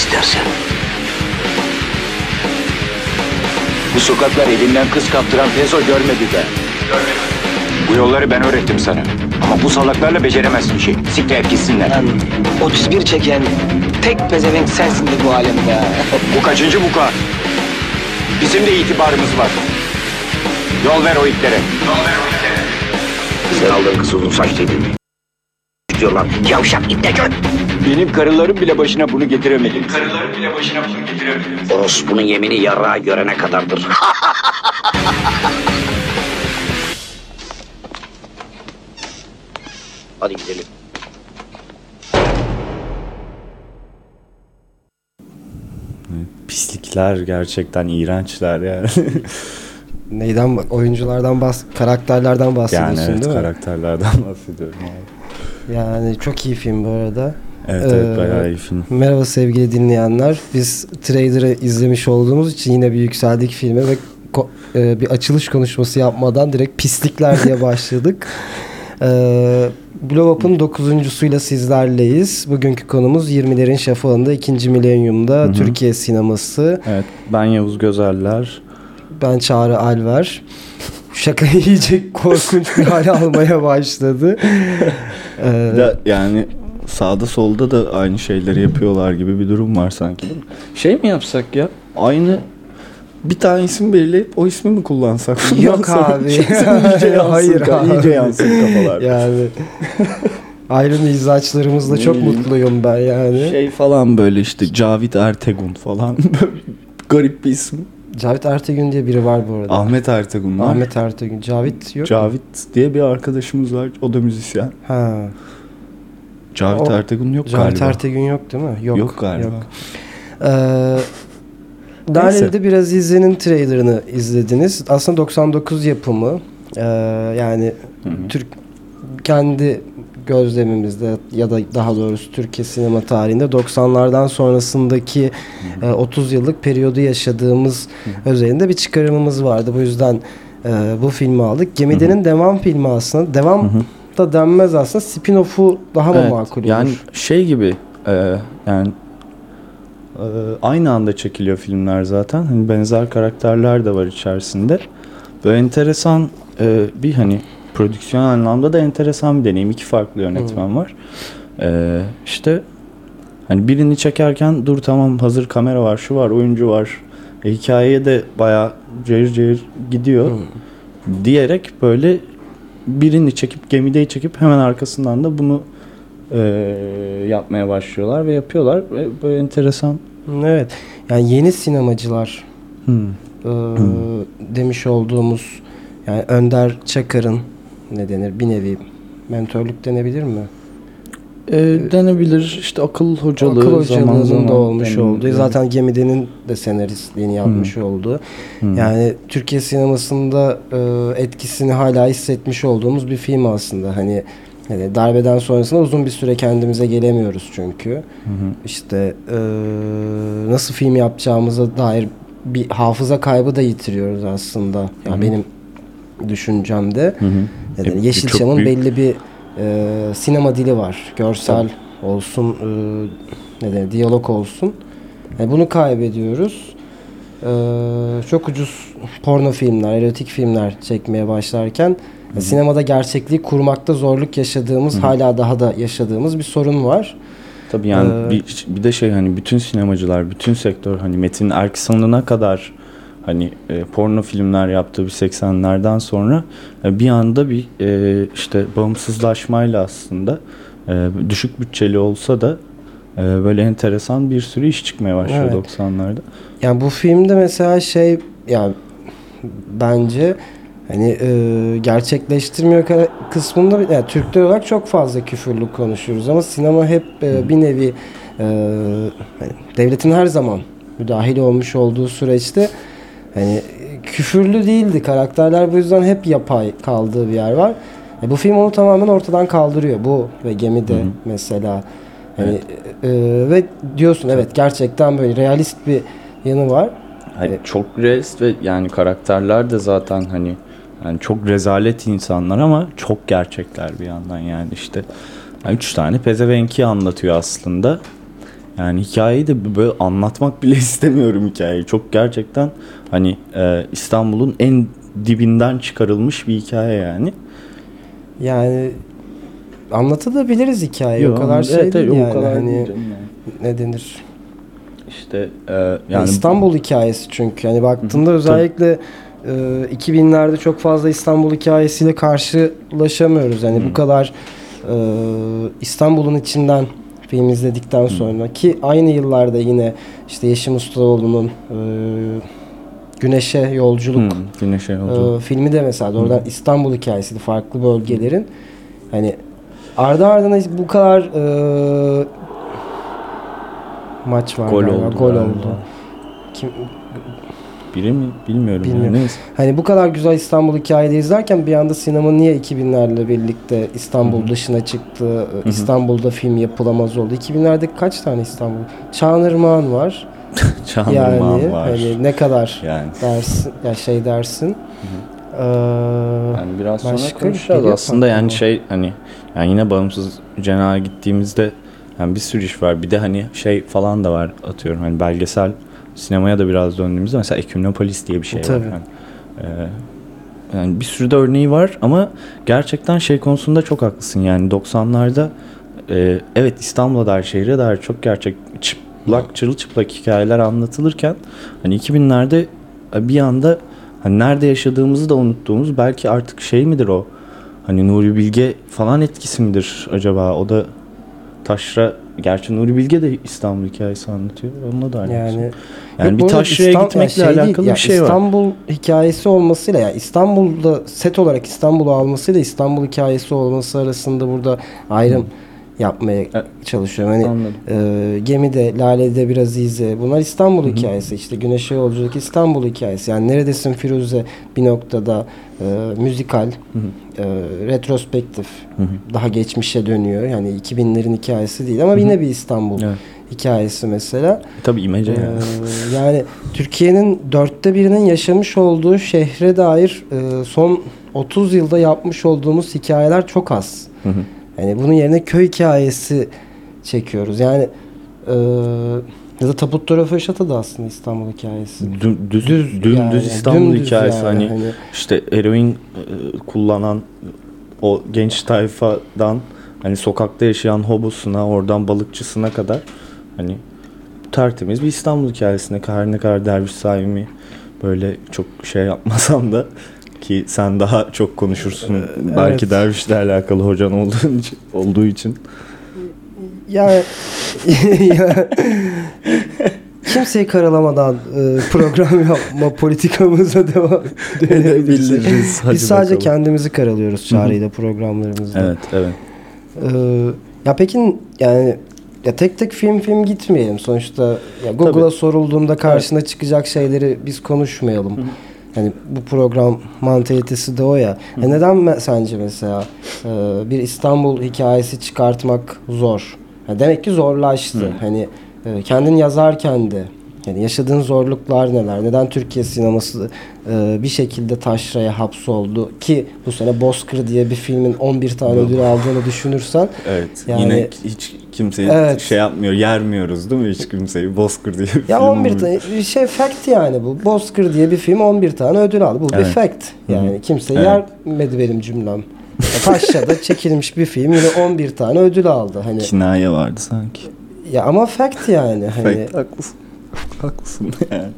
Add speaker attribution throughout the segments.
Speaker 1: istersen.
Speaker 2: Bu sokaklar elinden kız kaptıran Fezo görmedi de. Bu yolları ben öğrettim sana. Ama bu salaklarla beceremezsin işi. Siktir et gitsinler.
Speaker 3: Lan 31 çeken tek pezevenk sensindir bu alemde.
Speaker 2: Bu kaçıncı buka? Bizim de itibarımız var. Yol ver o itlere.
Speaker 1: Sen aldığın kız uzun saçlıydın. Diyorlar yavşak itle gör.
Speaker 2: Benim karılarım bile başına bunu getiremedi. Karılarım bile başına bunu getiremedi.
Speaker 1: Orospunun yemini yarrağı görene kadardır. Hadi gidelim.
Speaker 4: Pislikler gerçekten iğrençler yani.
Speaker 5: Neyden oyunculardan bahs karakterlerden bahsediyorsun
Speaker 4: yani evet
Speaker 5: değil mi?
Speaker 4: karakterlerden bahsediyorum abi.
Speaker 5: Yani çok iyi film bu arada.
Speaker 4: Evet evet
Speaker 5: Ee,
Speaker 4: bayağı iyi film.
Speaker 5: Merhaba sevgili dinleyenler. Biz trailer'ı izlemiş olduğumuz için yine bir yükseldik filme ve e, bir açılış konuşması yapmadan direkt pislikler diye başladık. Ee, Blow Up'ın dokuzuncusuyla sizlerleyiz. Bugünkü konumuz 20'lerin şafağında 2. milenyumda Türkiye sineması.
Speaker 4: Evet ben Yavuz Gözeller.
Speaker 5: Ben Çağrı Alver. Şaka iyice korkunç bir hale almaya başladı. Ee,
Speaker 4: Da, yani sağda solda da aynı şeyleri yapıyorlar gibi bir durum var sanki değil mi? Şey mi yapsak ya? Aynı bir tane isim belirleyip o ismi mi kullansak?
Speaker 5: Yok abi.
Speaker 4: şey, iyice yansın,
Speaker 5: Hayır abi.
Speaker 4: iyice yansın kafalar.
Speaker 5: yani ayrı mizaçlarımızla çok mutluyum ben yani.
Speaker 4: Şey falan böyle işte Cavit Ertegun falan garip bir isim.
Speaker 5: Cavit Ertegün diye biri var bu arada.
Speaker 4: Ahmet Ertegun var.
Speaker 5: Ahmet Ertegün. Cavit yok.
Speaker 4: Cavit diye bir arkadaşımız var. O da müzisyen.
Speaker 5: ha.
Speaker 4: Cavit
Speaker 5: O-
Speaker 4: Ertegun yok
Speaker 5: Cavit
Speaker 4: galiba.
Speaker 5: Ertegün yok değil mi? Yok.
Speaker 4: Yok, galiba.
Speaker 5: Yok. Ee, Dairede biraz izlenin trailerını izlediniz. Aslında 99 yapımı. Ee, yani
Speaker 4: Hı hı.
Speaker 5: Türk kendi gözlemimizde ya da daha doğrusu Türkiye sinema tarihinde 90'lardan sonrasındaki e, 30 yıllık periyodu yaşadığımız özelinde bir çıkarımımız vardı. Bu yüzden e, bu filmi aldık. Gemide'nin devam filmi aslında. Devam
Speaker 4: Hı hı.
Speaker 5: da denmez aslında. Spin-off'u daha mı
Speaker 4: Evet,
Speaker 5: makul olur?
Speaker 4: Yani şey gibi e, yani e, aynı anda çekiliyor filmler zaten. Hani benzer karakterler de var içerisinde. Böyle enteresan e, bir hani prodüksiyon anlamda da enteresan bir deneyim. İki farklı yönetmen var. E, işte hani birini çekerken dur tamam hazır kamera var, şu var, oyuncu var. E, hikayeye de bayağı cayır cayır gidiyor. Diyerek böyle birini çekip gemideyi çekip hemen arkasından da bunu e, yapmaya başlıyorlar ve yapıyorlar ve böyle enteresan.
Speaker 5: Evet. Yani yeni sinemacılar
Speaker 4: Hmm.
Speaker 5: e, demiş olduğumuz yani Önder Çakar'ın ne denir bir nevi mentorluk denebilir mi?
Speaker 4: E, denebilir işte akıl hocalığı
Speaker 5: Akıl hocalığının
Speaker 4: zaman
Speaker 5: da olmuş
Speaker 4: denilebilir.
Speaker 5: olduğu. Zaten Gemide'nin de senaristliğini yapmış olduğu.
Speaker 4: Hmm.
Speaker 5: Yani Türkiye sinemasında e, etkisini hala hissetmiş olduğumuz bir film aslında. Hani hani darbeden sonrasında uzun bir süre kendimize gelemiyoruz çünkü.
Speaker 4: Hı hı.
Speaker 5: İşte e, nasıl film yapacağımıza dair bir hafıza kaybı da yitiriyoruz aslında. Ya
Speaker 4: hı.
Speaker 5: benim düşüncemde.
Speaker 4: Hı hı.
Speaker 5: Yani
Speaker 4: E,
Speaker 5: Yeşilçam'ın
Speaker 4: büyük-
Speaker 5: belli bir e, sinema dili var. Görsel olsun, e, ne denir, diyalog olsun. Yani bunu kaybediyoruz. E, çok ucuz porno filmler, erotik filmler çekmeye başlarken e, sinemada gerçekliği kurmakta zorluk yaşadığımız, hala daha da yaşadığımız bir sorun var.
Speaker 4: Tabii yani
Speaker 5: Ee,
Speaker 4: bir, bir de şey hani bütün sinemacılar, bütün sektör hani Metin Erksan'ına kadar hani e, porno filmler yaptığı bir 80'lerden sonra e, bir anda bir e, işte bağımsızlaşmayla aslında e, düşük bütçeli olsa da e, böyle enteresan bir sürü iş çıkmaya başlıyor
Speaker 5: Evet.
Speaker 4: 90'larda.
Speaker 5: Yani bu filmde mesela şey yani bence hani e, gerçekleştirmiyor kısmında yani Türkler olarak çok fazla küfürlü konuşuyoruz ama sinema hep e, bir nevi e, hani devletin her zaman müdahil olmuş olduğu süreçte hani küfürlü değildi karakterler bu yüzden hep yapay kaldığı bir yer var. E, bu film onu tamamen ortadan kaldırıyor. Bu ve gemide
Speaker 4: Hı hı.
Speaker 5: mesela hani e, ve diyorsun evet gerçekten böyle realist bir yanı var.
Speaker 4: Hani çok realist ve yani karakterler de zaten hani yani çok rezalet insanlar ama çok gerçekler bir yandan yani işte yani üç tane pezevenki anlatıyor aslında. Yani hikayeyi de böyle anlatmak bile istemiyorum hikayeyi. Çok gerçekten hani e, İstanbul'un en dibinden çıkarılmış bir hikaye yani.
Speaker 5: Yani anlatabiliriz hikayeyi.
Speaker 4: Yo,
Speaker 5: o kadar şey
Speaker 4: evet,
Speaker 5: değil yani.
Speaker 4: o kadar
Speaker 5: hani
Speaker 4: yani.
Speaker 5: ne denir?
Speaker 4: İşte e,
Speaker 5: Yani
Speaker 4: yani
Speaker 5: İstanbul hikayesi çünkü. Yani baktığında özellikle e, 2000'lerde çok fazla İstanbul hikayesiyle karşılaşamıyoruz. Yani bu kadar e, İstanbul'un içinden film izledikten sonra ki aynı yıllarda yine işte Yeşim Ustaoğlu'nun e, Güneşe Yolculuk
Speaker 4: Hı, Güneşe Yolculuk.
Speaker 5: ee, filmi de mesela oradan İstanbul hikayesi farklı bölgelerin hani ardı ardına bu kadar e, maç var
Speaker 4: Gol
Speaker 5: galiba,
Speaker 4: oldu
Speaker 5: gol
Speaker 4: galiba.
Speaker 5: oldu. Kim,
Speaker 4: Biri mi bilmiyorum.
Speaker 5: Bilmiyorum.
Speaker 4: Yani. Neyse.
Speaker 5: hani bu kadar güzel İstanbul hikayeleri izlerken bir anda sinema niye 2000'lerle birlikte İstanbul dışına çıktı? e, İstanbul'da film yapılamaz oldu. 2000'lerde kaç tane İstanbul? Çağınırmağan var.
Speaker 4: Çağınırmağan
Speaker 5: yani
Speaker 4: var.
Speaker 5: hani ne kadar
Speaker 4: Yani.
Speaker 5: dersin ya şey dersin. Ee,
Speaker 4: Yani biraz sonra konuşacağız
Speaker 5: geliyor
Speaker 4: aslında yani
Speaker 5: aklıma.
Speaker 4: şey hani yani yine bağımsız cenah'a gittiğimizde yani bir sürü iş var. Bir de hani şey falan da var atıyorum hani belgesel sinemaya da biraz döndüğümüzde mesela Ekümnopolis diye bir şey
Speaker 5: Tabii.
Speaker 4: var. Yani, Ee, yani bir sürü de örneği var ama gerçekten şey konusunda çok haklısın. Yani 90'larda e, evet İstanbul'a dair şehre dair çok gerçek çıplak çırılçıplak hikayeler anlatılırken hani 2000'lerde bir anda hani nerede yaşadığımızı da unuttuğumuz belki artık şey midir o hani Nuri Bilge falan etkisi midir acaba o da taşra gerçi Nuri Bilge de İstanbul hikayesi anlatıyor. Onunla da alakası
Speaker 5: Yani,
Speaker 4: yani bir taşraya gitmekle
Speaker 5: ya şey değil,
Speaker 4: alakalı
Speaker 5: ya
Speaker 4: bir şey var.
Speaker 5: İstanbul hikayesi olmasıyla ya İstanbul'da set olarak İstanbul'u almasıyla İstanbul hikayesi olması arasında burada ayrım yapmaya
Speaker 4: Evet.
Speaker 5: çalışıyorum. Hani
Speaker 4: Anladım.
Speaker 5: e, gemide, Lale'de biraz ize. Bunlar İstanbul hikayesi. İşte Güneşe Yolculuk İstanbul hikayesi. Yani neredesin Firuze bir noktada e, müzikal, e, retrospektif, daha geçmişe dönüyor. Yani 2000'lerin hikayesi değil ama yine bir İstanbul
Speaker 4: Evet.
Speaker 5: hikayesi mesela.
Speaker 4: Tabii imece yani.
Speaker 5: Ee, yani Türkiye'nin dörtte birinin yaşamış olduğu şehre dair e, son 30 yılda yapmış olduğumuz hikayeler çok az. Yani bunun yerine köy hikayesi çekiyoruz. Yani e, ya da Tabutta Röveşata da aslında İstanbul hikayesi.
Speaker 4: Dü- düz,
Speaker 5: Düz
Speaker 4: dümdüz
Speaker 5: yani,
Speaker 4: İstanbul
Speaker 5: dümdüz
Speaker 4: hikayesi
Speaker 5: yani,
Speaker 4: hani,
Speaker 5: hani-
Speaker 4: işte eroin e, kullanan o genç tayfadan hani sokakta yaşayan hobosuna oradan balıkçısına kadar hani tertemiz bir İstanbul hikayesine her ne kadar derviş sahibi böyle çok şey yapmasam da ki sen daha çok konuşursun belki
Speaker 5: evet.
Speaker 4: dervişle alakalı hocan olduğun için, olduğu için
Speaker 5: Yani ya, kimseyi karalamadan e, program yapma politikamıza devam edebiliriz. Biz sadece
Speaker 4: bakalım.
Speaker 5: kendimizi karalıyoruz çağrıyla programlarımızda.
Speaker 4: evet evet
Speaker 5: Ee, ya peki yani ya tek tek film film gitmeyelim sonuçta. Ya Google'a sorulduğunda karşına çıkacak şeyleri biz konuşmayalım. Yani bu program mantalitesi de o ya. Ya neden me- sence mesela e, bir İstanbul hikayesi çıkartmak zor? Ya demek ki zorlaştı. Hani e, kendin yazarken de yani yaşadığın zorluklar neler? Neden Türkiye sineması e, bir şekilde taşraya hapsoldu ki bu sene Bozkır diye bir filmin 11 tane ödül aldığını düşünürsen
Speaker 4: Evet.
Speaker 5: Yani-
Speaker 4: Yine hiç kimseyi
Speaker 5: Evet.
Speaker 4: şey yapmıyor, yermiyoruz değil mi hiç kimseyi? Bozkır diye bir
Speaker 5: Ya
Speaker 4: film
Speaker 5: 11
Speaker 4: oluyor.
Speaker 5: tane bir şey fact yani bu. Bozkır diye bir film 11 tane ödül aldı. Bu bir
Speaker 4: Evet.
Speaker 5: fact. Yani kimse
Speaker 4: Evet.
Speaker 5: yermedi benim cümlem. Ya Taşra'da çekilmiş bir film yine 11 tane ödül aldı. Hani
Speaker 4: Kinaye vardı sanki.
Speaker 5: ya ama fact yani hani
Speaker 4: Fact, haklısın. Haklısın yani.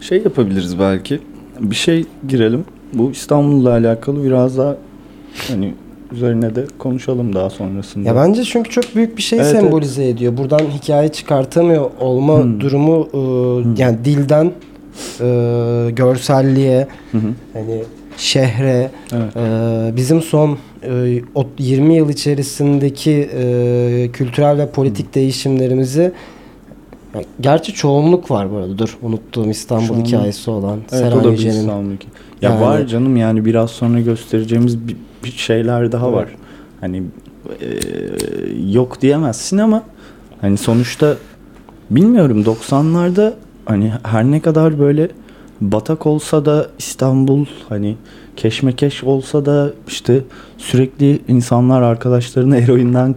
Speaker 4: Şey yapabiliriz belki. Bir şey girelim. Bu İstanbul'la alakalı biraz daha hani üzerine de konuşalım daha sonrasında.
Speaker 5: Ya bence çünkü çok büyük bir şey
Speaker 4: Evet,
Speaker 5: sembolize ediyor. Buradan hikaye çıkartamıyor olma
Speaker 4: Hmm.
Speaker 5: durumu e, yani dilden e, görselliğe hani şehre
Speaker 4: Evet.
Speaker 5: e, bizim son e, o 20 yıl içerisindeki e, kültürel ve politik değişimlerimizi ya, gerçi çoğunluk var bu arada. Dur unuttuğum İstanbul
Speaker 4: Çoğunluk.
Speaker 5: hikayesi olan
Speaker 4: Evet
Speaker 5: Seren
Speaker 4: o da bir. İstanbul hikayesi. Ya
Speaker 5: Yani-
Speaker 4: var canım yani biraz sonra göstereceğimiz bir, bir şeyler daha var. Hani e, yok diyemezsin ama hani sonuçta bilmiyorum 90'larda hani her ne kadar böyle batak olsa da İstanbul hani keşmekeş olsa da işte sürekli insanlar arkadaşlarını eroinden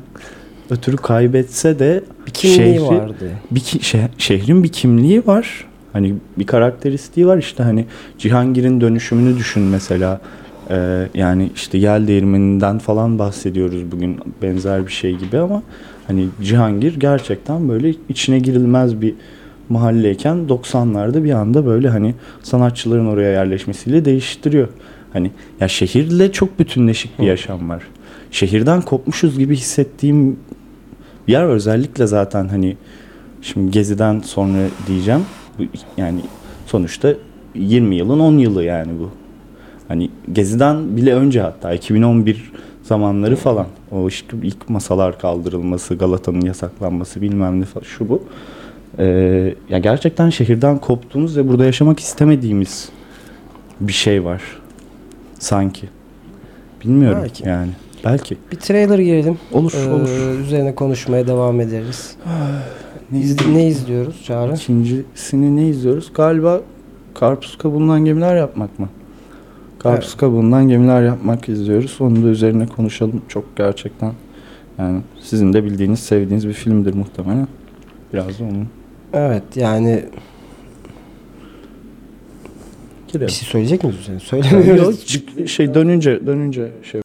Speaker 4: ötürü kaybetse de
Speaker 5: Bir kimliği
Speaker 4: şehri-
Speaker 5: vardı.
Speaker 4: bir ki- şe- şehrin bir kimliği var. Hani bir karakteristiği var işte hani Cihangir'in dönüşümünü düşün mesela. Ee, yani işte yel değirmeninden falan bahsediyoruz bugün benzer bir şey gibi ama hani Cihangir gerçekten böyle içine girilmez bir mahalleyken 90'larda bir anda böyle hani sanatçıların oraya yerleşmesiyle değiştiriyor. Hani ya şehirle çok bütünleşik bir yaşam var. Şehirden kopmuşuz gibi hissettiğim yer özellikle zaten hani şimdi Gezi'den sonra diyeceğim. Bu yani sonuçta 20 yılın 10 yılı yani bu. Hani Gezi'den bile önce hatta 2011 zamanları falan. O işte ilk masalar kaldırılması, Galata'nın yasaklanması bilmem ne falan şu bu. Ee, ya gerçekten şehirden koptuğumuz ve burada yaşamak istemediğimiz bir şey var. Sanki. Bilmiyorum
Speaker 5: Belki.
Speaker 4: yani. Belki.
Speaker 5: Bir trailer girelim.
Speaker 4: Olur,
Speaker 5: Ee,
Speaker 4: olur.
Speaker 5: Üzerine konuşmaya devam ederiz.
Speaker 4: Ne
Speaker 5: İz- ne izliyoruz Çağrı?
Speaker 4: İkincisini ne izliyoruz? Galiba karpuz kabuğundan gemiler yapmak mı? Karpuz
Speaker 5: Evet.
Speaker 4: kabuğundan gemiler yapmak izliyoruz. Onun da üzerine konuşalım. Çok gerçekten yani sizin de bildiğiniz, sevdiğiniz bir filmdir muhtemelen. Biraz da onun
Speaker 5: Evet yani bir
Speaker 4: girelim.
Speaker 5: şey söyleyecek miyiz üzerine? Söylemiyoruz.
Speaker 4: Yok, şey dönünce dönünce şey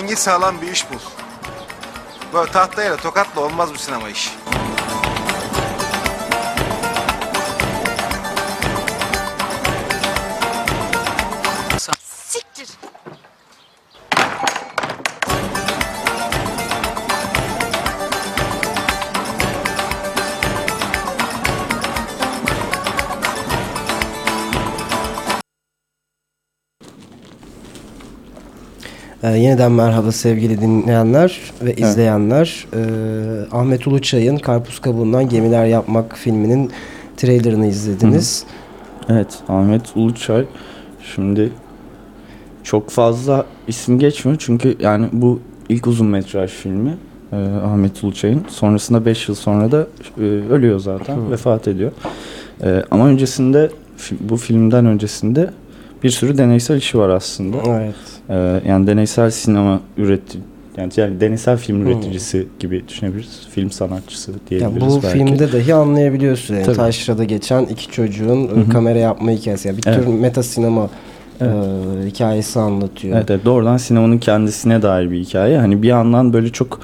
Speaker 6: Sen sağlam bir iş bul. Böyle tahtayla tokatla olmaz bu sinema işi.
Speaker 5: Ee, yeniden merhaba sevgili dinleyenler ve izleyenler. Ee, Ahmet Uluçay'ın Karpuz Kabuğundan Gemiler Yapmak filminin trailerını izlediniz.
Speaker 4: Evet, Ahmet Uluçay. Şimdi çok fazla isim geçmiyor çünkü yani bu ilk uzun metraj filmi e, Ahmet Uluçay'ın. Sonrasında 5 yıl sonra da e, ölüyor zaten, vefat ediyor. E, ama öncesinde bu filmden öncesinde bir sürü deneysel işi var aslında.
Speaker 5: Evet.
Speaker 4: E, yani deneysel sinema üretti yani, yani deneysel film üreticisi gibi düşünebiliriz. Film sanatçısı diyebiliriz
Speaker 5: bu
Speaker 4: belki.
Speaker 5: filmde dahi anlayabiliyorsun. Yani
Speaker 4: Tabii.
Speaker 5: taşrada geçen iki çocuğun
Speaker 4: Hı hı.
Speaker 5: kamera yapma hikayesi. Yani bir
Speaker 4: Evet.
Speaker 5: tür meta sinema
Speaker 4: Evet.
Speaker 5: e, hikayesi anlatıyor.
Speaker 4: Evet, evet doğrudan sinemanın kendisine dair bir hikaye. Hani bir yandan böyle çok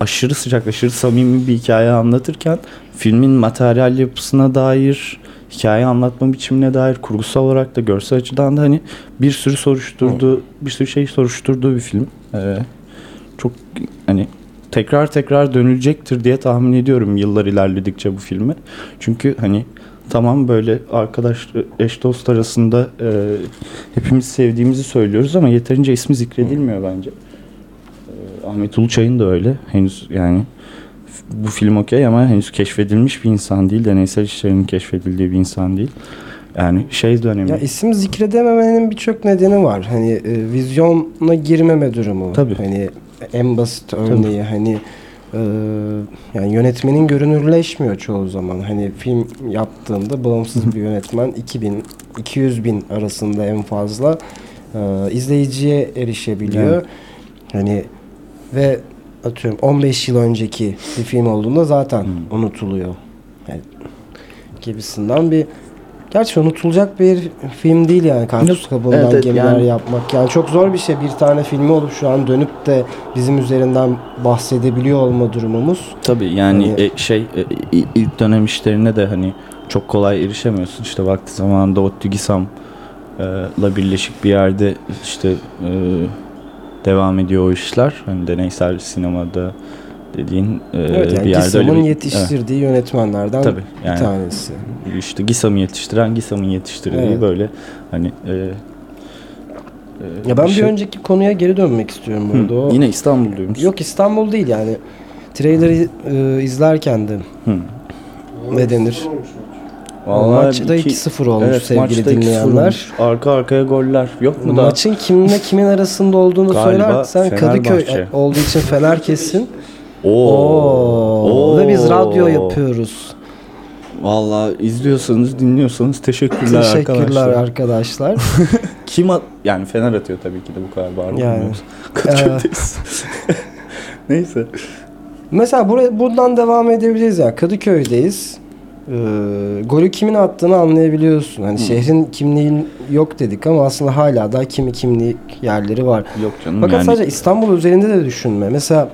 Speaker 4: aşırı sıcak, aşırı samimi bir hikaye anlatırken filmin materyal yapısına dair, hikaye anlatma biçimine dair, kurgusal olarak da görsel açıdan da hani bir sürü soruşturduğu, bir sürü şey soruşturduğu bir film. Ee, çok hani tekrar tekrar dönülecektir diye tahmin ediyorum yıllar ilerledikçe bu filme. Çünkü hani tamam böyle arkadaş eş dost arasında e, hepimiz sevdiğimizi söylüyoruz ama yeterince ismi zikredilmiyor bence. E, Ahmet Uluçay'ın da öyle. Henüz yani bu film okey ama henüz keşfedilmiş bir insan değil. Deneysel işlerinin keşfedildiği bir insan değil. Yani şey dönemi.
Speaker 5: Ya isim zikredememenin birçok nedeni var. Hani e, vizyona girmeme durumu.
Speaker 4: Tabii.
Speaker 5: Hani en basit örneği hani e, yani yönetmenin görünürleşmiyor çoğu zaman. Hani film yaptığında bağımsız bir yönetmen 2000 200 bin arasında en fazla e, izleyiciye erişebiliyor.
Speaker 4: Evet.
Speaker 5: Hani ve atıyorum 15 yıl önceki bir film olduğunda zaten
Speaker 4: Hmm.
Speaker 5: unutuluyor. Yani gibisinden bir Gerçi unutulacak bir film değil yani karpuz kabuğundan
Speaker 4: evet, evet,
Speaker 5: gemiler
Speaker 4: yani-
Speaker 5: yapmak. Yani çok zor bir şey bir tane filmi olup şu an dönüp de bizim üzerinden bahsedebiliyor olma durumumuz.
Speaker 4: Tabii yani
Speaker 5: Hani-
Speaker 4: e, şey e, ilk dönem işlerine de hani çok kolay erişemiyorsun. İşte vakti zamanında ODTÜ GİSAM'la birleşik bir yerde işte e, devam ediyor o işler. Hani deneysel sinemada dediğin e,
Speaker 5: Evet yani
Speaker 4: bir yerde öyle
Speaker 5: GİSAM'ın
Speaker 4: bir-
Speaker 5: yetiştirdiği yönetmenlerden
Speaker 4: Tabii,
Speaker 5: bir
Speaker 4: yani.
Speaker 5: tanesi.
Speaker 4: Evet. işte GİSAM'ı yetiştiren GİSAM'ın yetiştirdiği
Speaker 5: Evet.
Speaker 4: böyle hani e, e,
Speaker 5: Ya ben bir
Speaker 4: şey-
Speaker 5: önceki konuya geri dönmek istiyorum
Speaker 4: Hı,
Speaker 5: burada. O,
Speaker 4: yine İstanbul'duyum.
Speaker 5: Yok İstanbul değil yani. Trailer'ı e, izlerken de
Speaker 4: Hı.
Speaker 5: ne denir?
Speaker 4: Vallahi
Speaker 5: Maçta
Speaker 4: iki-
Speaker 5: 2-0 olmuş
Speaker 4: Evet,
Speaker 5: sevgili
Speaker 4: maçta 2-0
Speaker 5: dinleyenler.
Speaker 4: olmuş. Arka arkaya goller. Yok mu da?
Speaker 5: Maçın kiminle kimin arasında olduğunu
Speaker 4: Galiba
Speaker 5: söylersen Kadıköy
Speaker 4: Fenerbahçe.
Speaker 5: olduğu için Fener kesin.
Speaker 4: Oo.
Speaker 5: Oo. Ve biz radyo yapıyoruz.
Speaker 4: Vallahi izliyorsanız, dinliyorsanız teşekkürler,
Speaker 5: Teşekkürler
Speaker 4: arkadaşlar.
Speaker 5: arkadaşlar.
Speaker 4: Kim at yani Fener atıyor tabii ki de bu kadar bağırmam.
Speaker 5: Yani.
Speaker 4: Yani. Kadıköy'deyiz. Neyse.
Speaker 5: Mesela buraya, buradan devam edebiliriz yani. Kadıköy'deyiz. Ee, golü kimin attığını anlayabiliyorsun. Hani şehrin kimliği yok dedik ama aslında hala da kimi kimlik yerleri var.
Speaker 4: Yok canım
Speaker 5: Fakat
Speaker 4: yani.
Speaker 5: sadece İstanbul üzerinde de düşünme. Mesela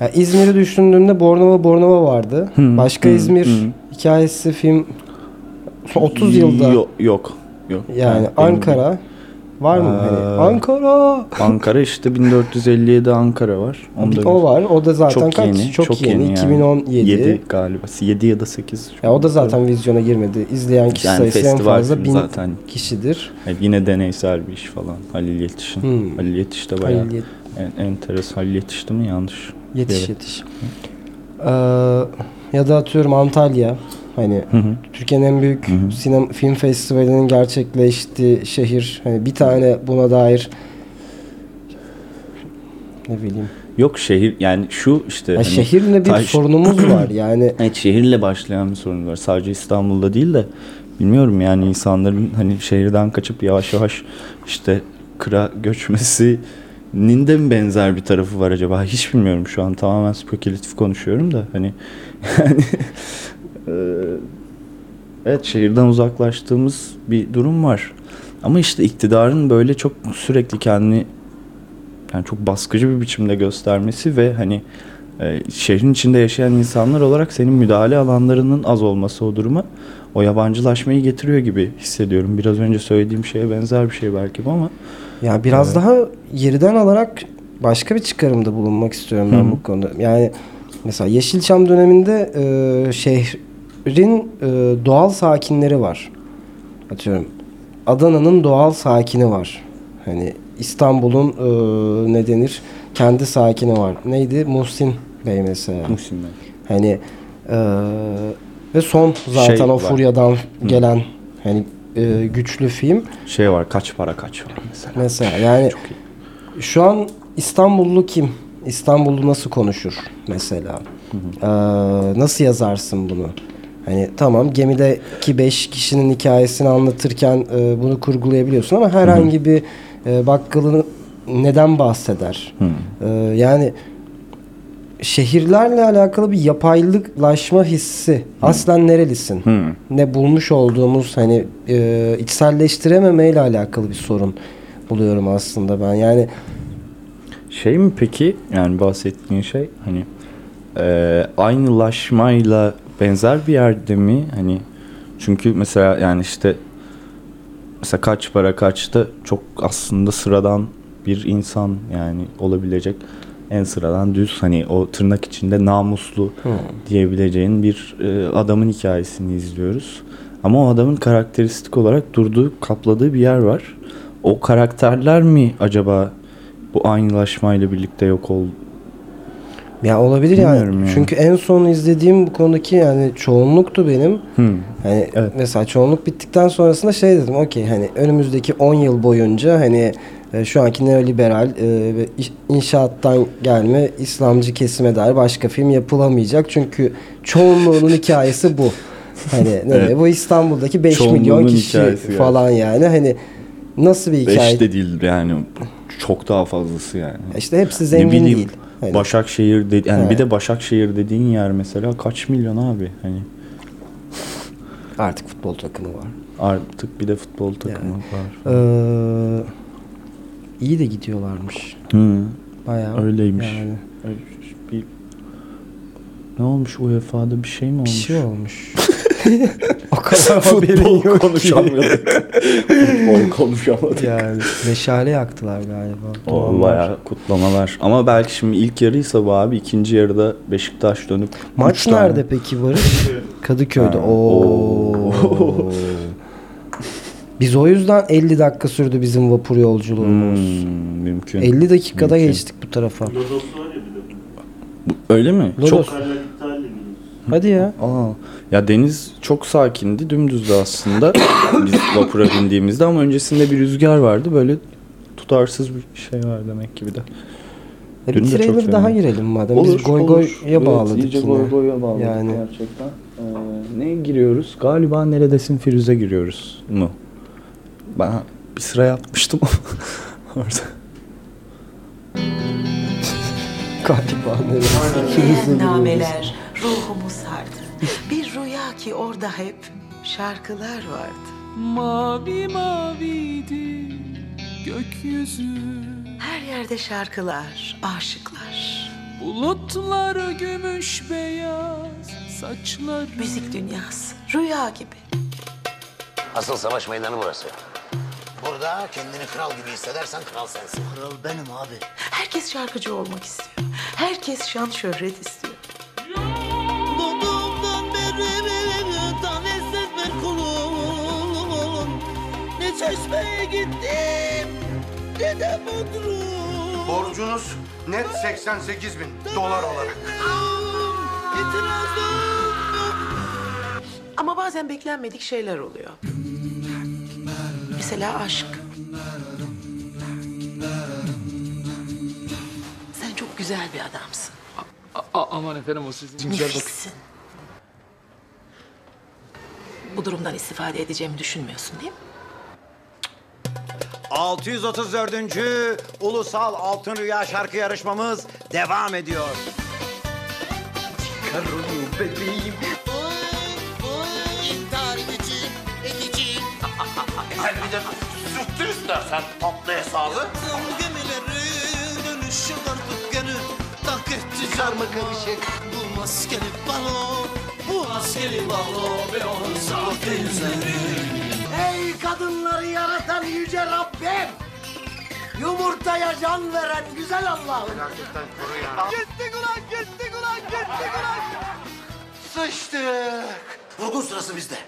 Speaker 5: ya İzmir'i düşündüğümde Bornova Bornova vardı.
Speaker 4: Hı,
Speaker 5: Başka
Speaker 4: hı,
Speaker 5: İzmir
Speaker 4: hı.
Speaker 5: hikayesi film son 30 yılda
Speaker 4: Yok. Yok. yok.
Speaker 5: yani
Speaker 4: benim-
Speaker 5: Ankara var mı? Hani
Speaker 4: Aa.
Speaker 5: Ankara.
Speaker 4: Ankara işte 1457 Ankara var. Onda
Speaker 5: o var. O da zaten
Speaker 4: Çok
Speaker 5: kaç?
Speaker 4: yeni.
Speaker 5: çok, yeni.
Speaker 4: yani.
Speaker 5: 2017.
Speaker 4: 7 galiba. 7 ya da 8.
Speaker 5: Ya o da zaten vizyona girmedi. İzleyen kişi
Speaker 4: Yani
Speaker 5: sayısı en fazla
Speaker 4: filmi
Speaker 5: bin
Speaker 4: zaten.
Speaker 5: kişidir.
Speaker 4: Yani yine deneysel bir iş falan. Halil Yetiş'in.
Speaker 5: Hmm.
Speaker 4: Halil Yetiş de bayağı
Speaker 5: Halil Yet-
Speaker 4: en, enteresan. Halil Yetiş'ti mi? Yanlış.
Speaker 5: Yetiş
Speaker 4: Evet.
Speaker 5: yetiş. Ee, ya da atıyorum Antalya. Hani. Türkiye'nin en büyük
Speaker 4: Hı hı.
Speaker 5: sinem film festivalinin gerçekleştiği şehir. Hani bir tane buna dair ne bileyim.
Speaker 4: Yok şehir yani şu işte.
Speaker 5: Ya
Speaker 4: hani
Speaker 5: şehirle bir
Speaker 4: taş-
Speaker 5: sorunumuz var. Yani
Speaker 4: Evet şehirle başlayan bir sorun var. Sadece İstanbul'da değil de bilmiyorum yani insanların hani şehirden kaçıp yavaş yavaş işte kıra göçmesinin de mi benzer bir tarafı var acaba? Hiç bilmiyorum şu an tamamen spekülatif konuşuyorum da hani yani evet şehirden uzaklaştığımız bir durum var. Ama işte iktidarın böyle çok sürekli kendini yani çok baskıcı bir biçimde göstermesi ve hani e, şehrin içinde yaşayan insanlar olarak senin müdahale alanlarının az olması o duruma o yabancılaşmayı getiriyor gibi hissediyorum. Biraz önce söylediğim şeye benzer bir şey belki bu ama
Speaker 5: Ya biraz
Speaker 4: Evet.
Speaker 5: daha yerden alarak başka bir çıkarımda bulunmak istiyorum ben
Speaker 4: Hı
Speaker 5: bu konuda. Yani mesela Yeşilçam döneminde e, şehrin e, doğal sakinleri var. Atıyorum Adana'nın doğal sakini var. Hani İstanbul'un e, ne denir? Kendi sakini var. Neydi? Muhsin Bey mesela.
Speaker 4: Muhsin Bey.
Speaker 5: Hani e, ve son zaten
Speaker 4: Şey
Speaker 5: o
Speaker 4: var.
Speaker 5: furyadan gelen hani e, güçlü film.
Speaker 4: Şey var kaç para kaç var mesela.
Speaker 5: Mesela yani
Speaker 4: Çok iyi.
Speaker 5: şu an İstanbullu kim? İstanbullu nasıl konuşur mesela? Ee, nasıl yazarsın bunu? Hani tamam gemideki 5 kişinin hikayesini anlatırken e, bunu kurgulayabiliyorsun ama herhangi bir e, bakkalın neden bahseder? Ee, yani şehirlerle alakalı bir yapaylıklaşma hissi. Aslen nerelisin?
Speaker 4: Hı.
Speaker 5: Ne bulmuş olduğumuz hani e, içselleştirememe ile alakalı bir sorun buluyorum aslında ben. Yani
Speaker 4: Şey mi peki yani bahsettiğin şey hani e, aynılaşmayla benzer bir yerde mi hani çünkü mesela yani işte mesela kaç para kaçta çok aslında sıradan bir insan yani olabilecek en sıradan düz hani o tırnak içinde namuslu diyebileceğin bir e, adamın hikayesini izliyoruz. Ama o adamın karakteristik olarak durduğu, kapladığı bir yer var. O karakterler mi acaba bu aynılaşmayla birlikte yok oldu?
Speaker 5: Ya olabilir yani.
Speaker 4: Bilmiyorum yani.
Speaker 5: Çünkü en son izlediğim bu konudaki yani çoğunluktu benim.
Speaker 4: Hmm.
Speaker 5: Hani
Speaker 4: Evet.
Speaker 5: mesela çoğunluk bittikten sonrasında şey dedim. Okey hani önümüzdeki 10 yıl boyunca hani e, şu anki neoliberal e, inşaattan gelme İslamcı kesime dair başka film yapılamayacak. Çünkü çoğunluğunun hikayesi bu. Hani ne
Speaker 4: Evet.
Speaker 5: bu İstanbul'daki 5
Speaker 4: Çoğunluğunun
Speaker 5: milyon kişi falan yani. Hani nasıl bir hikaye?
Speaker 4: Beş de değil yani çok daha fazlası yani.
Speaker 5: İşte hepsi zengin değil. Hani.
Speaker 4: Başakşehir de, yani
Speaker 5: Evet.
Speaker 4: bir de Başakşehir dediğin yer mesela kaç milyon abi hani
Speaker 5: Artık futbol takımı var.
Speaker 4: Artık bir de futbol takımı var.
Speaker 5: Ee, iyi de gidiyorlarmış.
Speaker 4: Hı.
Speaker 5: Bayağı.
Speaker 4: Öyleymiş.
Speaker 5: Yani
Speaker 4: Öyle ne olmuş UEFA'da bir şey mi
Speaker 5: bir
Speaker 4: olmuş?
Speaker 5: şey olmuş. o kadar haberin yok
Speaker 4: konuşamadık. Futbol konuşamadık.
Speaker 5: Yani meşale yaktılar galiba.
Speaker 4: O bayağı kutlamalar. Ama belki şimdi ilk yarıysa bu abi ikinci yarıda Beşiktaş dönüp
Speaker 5: Maç
Speaker 4: tane-
Speaker 5: nerede peki Barış? Kadıköy'de.
Speaker 4: Ha,
Speaker 5: Oo. Biz o yüzden 50 dakika sürdü bizim vapur yolculuğumuz.
Speaker 4: Hmm, mümkün.
Speaker 5: 50 dakikada
Speaker 4: Mümkün.
Speaker 5: geçtik bu tarafa.
Speaker 4: Öyle mi?
Speaker 5: Lodos.
Speaker 4: Çok
Speaker 5: Hadi ya.
Speaker 4: Aa, ya deniz çok sakindi, dümdüzdü aslında biz vapura bindiğimizde ama öncesinde bir rüzgar vardı. Böyle tutarsız bir şey var demek ki bir de.
Speaker 5: E,
Speaker 4: Dün
Speaker 5: bir
Speaker 4: de çok
Speaker 5: trailer daha
Speaker 4: fena.
Speaker 5: girelim madem.
Speaker 4: Olur,
Speaker 5: Biz goy goya
Speaker 4: Evet,
Speaker 5: bağladık
Speaker 4: iyice
Speaker 5: yine.
Speaker 4: goy goya bağladık
Speaker 5: Yani.
Speaker 4: gerçekten. Ee, ne giriyoruz? Galiba Neredesin Firuze giriyoruz mu? Ben bir sıra yapmıştım orada.
Speaker 5: Galiba
Speaker 7: Niye nameler ruhumu sardı. Bir rüya ki orada hep şarkılar vardı.
Speaker 8: Mavi maviydi gökyüzü
Speaker 7: Her yerde şarkılar, aşıklar.
Speaker 8: Bulutlar gümüş beyaz saçları
Speaker 7: Müzik dünyası, rüya gibi.
Speaker 1: Asıl savaş meydanı burası.
Speaker 9: Burada kendini kral gibi hissedersen kral sensin. Kral benim abi.
Speaker 7: Herkes şarkıcı olmak istiyor. Herkes şan şöhret istiyor.
Speaker 8: Çeşmeye gittim ne de Bodrum
Speaker 6: Borcunuz net 88 bin dolar olarak.
Speaker 8: İtirazım
Speaker 7: Ama bazen beklenmedik şeyler oluyor. Mesela aşk. Sen çok güzel bir adamsın.
Speaker 8: Aman efendim o sizin
Speaker 7: Nefissin. Bu durumdan istifade edeceğimi düşünmüyorsun değil mi?
Speaker 9: 634. Ulusal Altın Rüya şarkı yarışmamız devam ediyor.
Speaker 10: Hadi bir de sürttür istersen tatlı hesabı.
Speaker 8: Gemilerin dönüşü artık gene Tak etti karma karışık Bu maskeli balo Maskeli balo Ve onun sahte yüzleri
Speaker 9: Ey kadınları yaratan yüce Rabbim! Yumurtaya can veren güzel Allah'ım.
Speaker 8: Gittik ulan gittik ulan gittik ulan
Speaker 9: Sıçtık. Vurgun sırası bizde.